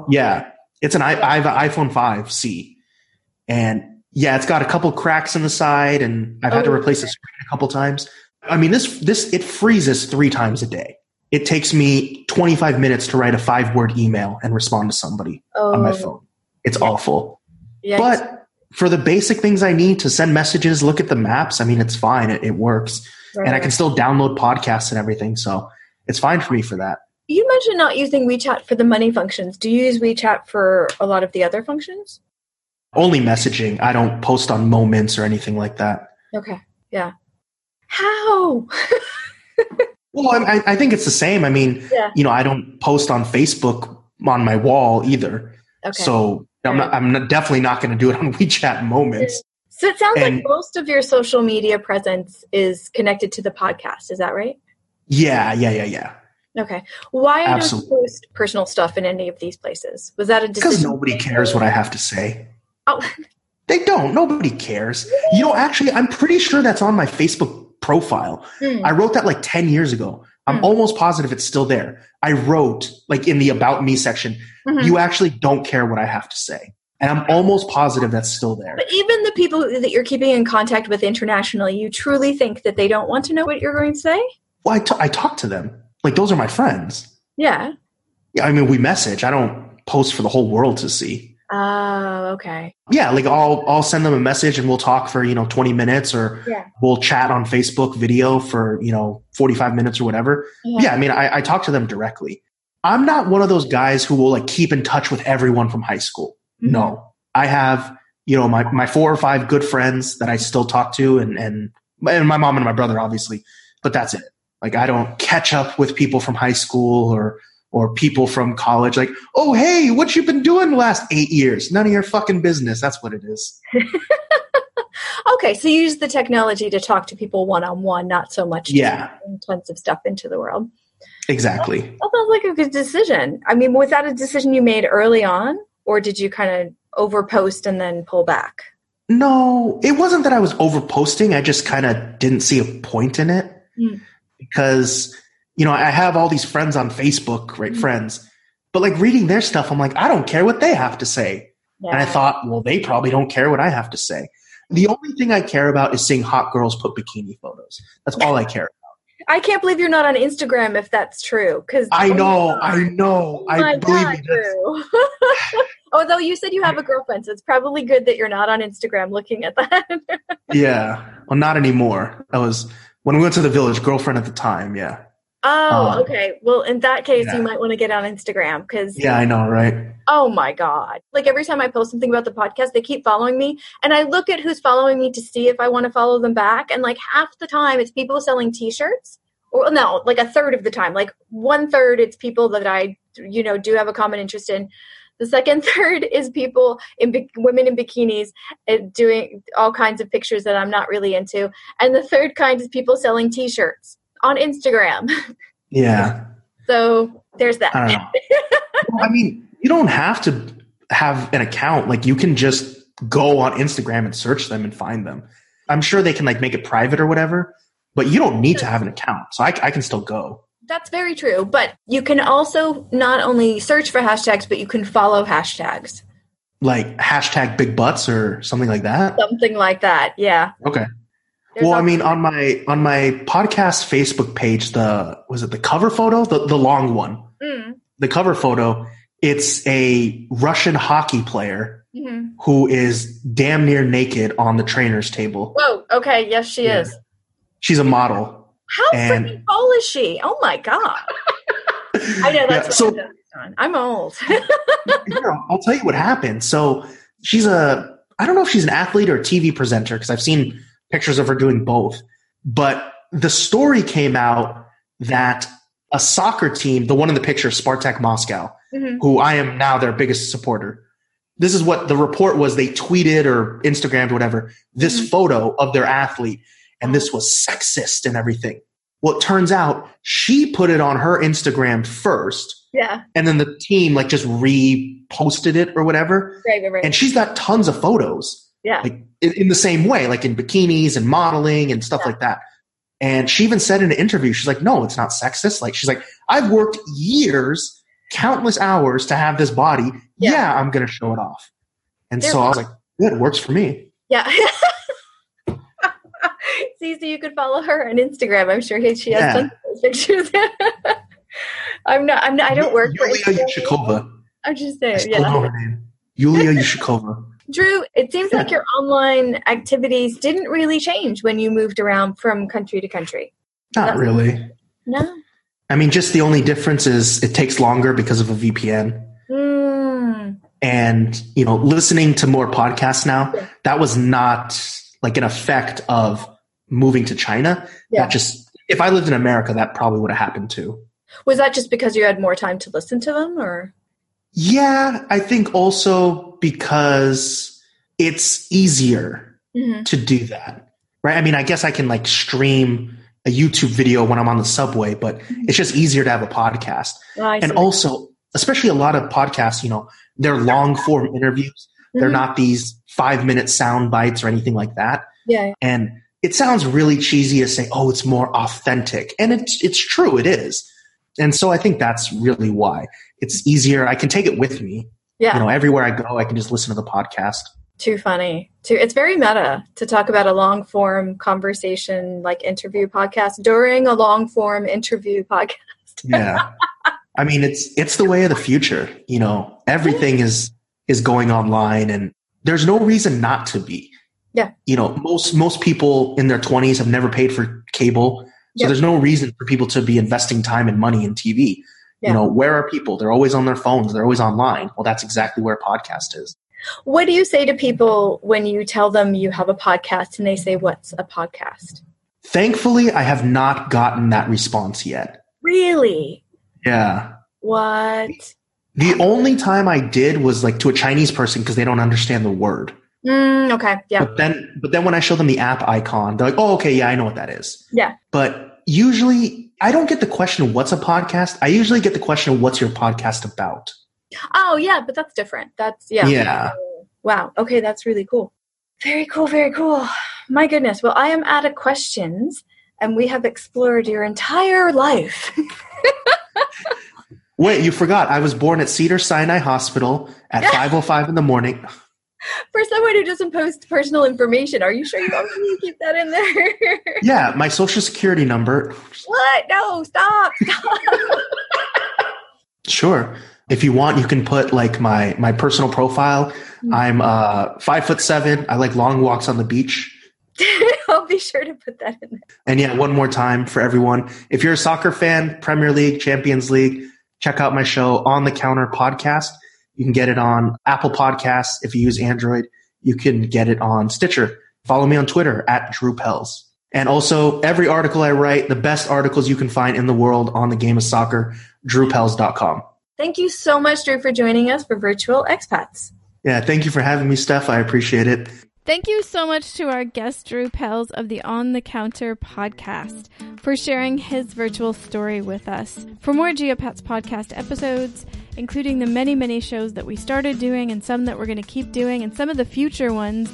yeah, it's an I, I have an iPhone 5C. And yeah, it's got a couple cracks in the side and I've had to Oh. replace the screen a couple times. I mean, this this it freezes three times a day. It takes me 25 minutes to write a five word email and respond to somebody on my Oh. phone. It's awful. Yeah. But for the basic things I need to send messages, look at the maps, I mean, it's fine. It, it works. And I can still download podcasts and everything. So it's fine for me for that. You mentioned not using WeChat for the money functions. Do you use WeChat for a lot of the other functions? Only messaging. I don't post on moments or anything like that. Okay. Yeah. How? Well, I, I- I think it's the same. I mean, Yeah. you know, I don't post on Facebook on my wall either. Okay. So I'm, not, I'm not, definitely not going to do it on WeChat moments. So it sounds And- like most of your social media presence is connected to the podcast. Is that right? Yeah, yeah, yeah, yeah. Okay. Why don't you post personal stuff in any of these places? Was that a decision? Because nobody cares what I have to say. Oh, They don't. Nobody cares. You know, actually, I'm pretty sure that's on my Facebook profile. hmm. I wrote that like 10 years ago. I'm Hmm. almost positive it's still there. I wrote, like in the About Me section, Mhm. you actually don't care what I have to say. And I'm almost positive that's still there. But even the people that you're keeping in contact with internationally, you truly think that they don't want to know what you're going to say? Well, I, t- I talk to them. Like, those are my friends. Yeah. Yeah, I mean, we message. I don't post for the whole world to see. Oh, okay. Yeah, like I'll I'll send them a message and we'll talk for you know 20 minutes, or Yeah. we'll chat on Facebook video for you know 45 minutes or whatever. Yeah, I mean, I, I talk to them directly. I'm not one of those guys who will like keep in touch with everyone from high school. Mhm. No, I have you know my my four or five good friends that I still talk to, and and and my mom and my brother, obviously, but that's it. Like I don't catch up with people from high school or or people from college. Like, oh hey, what you been doing the last eight years? None of your fucking business. That's what it is. Okay, so you use the technology to talk to people one on one, not so much Yeah. tons of stuff into the world. Exactly. That sounds like a good decision. I mean, was that a decision you made early on, or did you kind of overpost and then pull back? No, it wasn't that I was over posting. I just kind of didn't see a point in it Mm. because, you know, I have all these friends on Facebook, right? Mm. Friends. But like reading their stuff, I'm like, I don't care what they have to say. Yeah. And I thought, well, they probably don't care what I have to say. The only thing I care about is seeing hot girls put bikini photos. That's all I care. About. I can't believe you're not on Instagram if that's true. Because I know, I know. Oh I believe me. Although you said you have a girlfriend, so it's probably good that you're not on Instagram looking at that. Yeah. Well, not anymore. That was when we went to the village, girlfriend at the time. Yeah. Oh, Um, okay. Well, in that case, yeah. you might want to get on Instagram because Yeah, I know, right? Oh my God. Like every time I post something about the podcast, they keep following me. And I look at who's following me to see if I want to follow them back. And like half the time, it's people selling t shirts. Or no, like a third of the time. Like one third, it's people that I, you know, do have a common interest in. The second third is people in bi- women in bikinis uh, doing all kinds of pictures that I'm not really into. And the third kind is people selling t shirts on Instagram. Yeah. So there's that. I. Well, I mean, you don't have to have an account. Like you can just go on Instagram and search them and find them. I'm sure they can like make it private or whatever, but you don't need to have an account. So I, I can still go. That's very true. But you can also not only search for hashtags, but you can follow hashtags. Like hashtag big butts or something like that. Something like that. Yeah. Okay. There's well, I mean, on my on my podcast Facebook page, the was it the cover photo, the the long one, Mm, the cover photo. It's a Russian hockey player mhm. who is damn near naked on the trainer's table. Whoa. Okay. Yes, she Yeah. is. She's a model. How And- freaking tall is she? Oh my god. I know that's Yeah, so I'm old. I'll tell you what happened. So she's a, I don't know if she's an athlete or a TV presenter because I've seen pictures of her doing both. But the story came out that a soccer team, the one in the picture, Spartak Moscow, Mhm. who I am now their biggest supporter. This is what the report was. They tweeted or Instagrammed, whatever, this Mhm. photo of their athlete, and this was sexist and everything. Well, it turns out she put it on her Instagram first Yeah. and then the team like just reposted it or whatever Right. Right. Right. and she's got tons of photos yeah. like in, in the same way like in bikinis and modeling and stuff Yeah. like that and she even said in an interview she's like no it's not sexist like she's like i've worked years countless hours to have this body Yeah. yeah, i'm gonna show it off and There- so i was like good it works for me Yeah. See, Lisa, you could follow her on Instagram. I'm sure she has Yeah. pictures. I'm not. I'm not. I don't work for Yulia Yushikova. I'm just saying. Yeah. Yulia Yushikova. Drew, it seems like your online activities didn't really change when you moved around from country to country. Not really. No. I mean, just the only difference is it takes longer because of a VPN. Mm. And, you know, listening to more podcasts now, that was not like an effect of moving to China. Yeah. That just, if I lived in America, that probably would have happened too. Was that just because you had more time to listen to them, or? Yeah, I think also because it's easier Mhm. to do that, right? I mean, I guess I can like stream a YouTube video when I'm on the subway, but it's just easier to have a podcast. Oh, and also, especially a lot of podcasts, you know, they're long form interviews. They're Mhm. not these five minute sound bites or anything like that. Yeah. And it sounds really cheesy to say, oh, it's more authentic. And it's, it's true, it is. And so I think that's really why it's easier. I can take it with me. Yeah. You know, everywhere I go, I can just listen to the podcast. Too funny. Too. It's very meta to talk about a long form conversation, like interview podcast during a long form interview podcast. Yeah. I mean, it's, it's the way of the future. You know, everything is, is going online and there's no reason not to be. Yeah. You know, most, most people in their twenties have never paid for cable. So Yep. there's no reason for people to be investing time and money in TV. Yeah. You know, where are people? They're always on their phones. They're always online. Well, that's exactly where a podcast is. What do you say to people when you tell them you have a podcast and they say, What's a podcast? Thankfully, I have not gotten that response yet. Really? Yeah. What? The only time I did was like to a Chinese person because they don't understand the word. Mm, okay. Yeah. But then, but then when I show them the app icon, they're like, "Oh, okay, yeah, I know what that is." Yeah. But usually, I don't get the question, of "What's a podcast?" I usually get the question, of "What's your podcast about?" Oh, yeah, but that's different. That's, yeah. Yeah. Wow. Okay. That's really cool. Very cool. Very cool. My goodness. Well, I am out of questions and we have explored your entire life. Wait, you forgot. I was born at Cedar Sinai Hospital at 5:05 in the morning. For someone who doesn't post personal information, are you sure you want me to keep that in there? Yeah, my social security number. what? No, stop. stop. Sure. If you want, you can put like my my personal profile. I'm uh five foot seven. I like long walks on the beach. I'll be sure to put that in there. And yeah, one more time for everyone. If you're a soccer fan, Premier League, Champions League, check out my show on the counter podcast. You can get it on Apple Podcasts. If you use Android, you can get it on Stitcher. Follow me on Twitter at Drew Pells. And also every article I write, the best articles you can find in the world on the game of soccer, drewpells.com. Thank you so much, Drew, for joining us for Virtual Expats. Yeah, thank you for having me, Steph. I appreciate it. Thank you so much to our guest Drew Pells of the On the Counter podcast for sharing his virtual story with us. For more Geopats podcast episodes, including the many, many shows that we started doing and some that we're going to keep doing and some of the future ones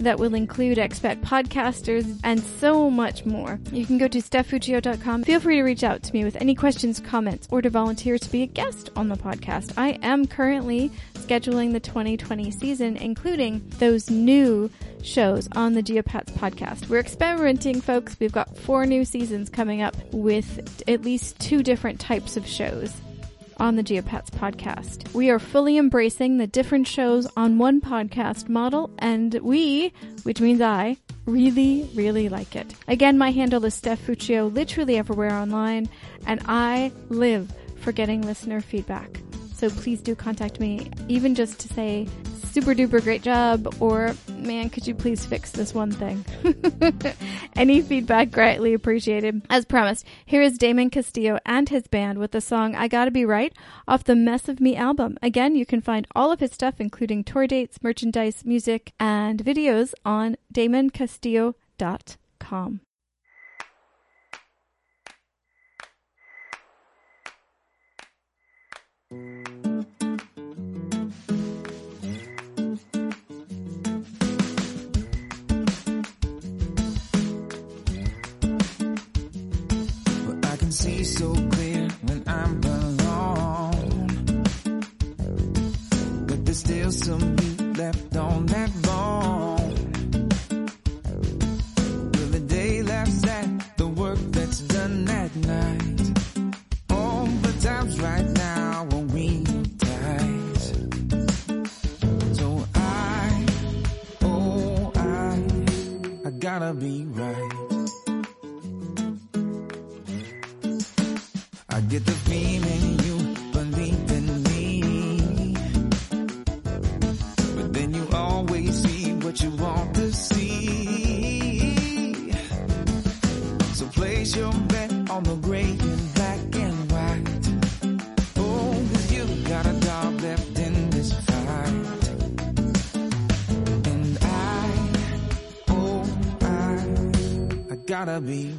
that will include expat podcasters and so much more. You can go to stephfuccio.com. Feel free to reach out to me with any questions, comments, or to volunteer to be a guest on the podcast. I am currently scheduling the 2020 season, including those new shows on the Geopats podcast. We're experimenting, folks. We've got four new seasons coming up with at least two different types of shows on the Geopats podcast. We are fully embracing the different shows on one podcast model, and we, which means I, really, really like it. Again, my handle is Steph Fuccio, literally everywhere online, and I live for getting listener feedback. So please do contact me, even just to say, super duper great job, or man, could you please fix this one thing? Any feedback greatly appreciated. As promised, here is Damon Castillo and his band with the song I Gotta Be Right off the Mess of Me album. Again, you can find all of his stuff, including tour dates, merchandise, music, and videos on damoncastillo.com. But So clear when I'm alone. But there's still some meat left on that bone. Will the day laughs at the work that's done at night. All the times right now when we died. So I, oh I, I gotta be right. Be.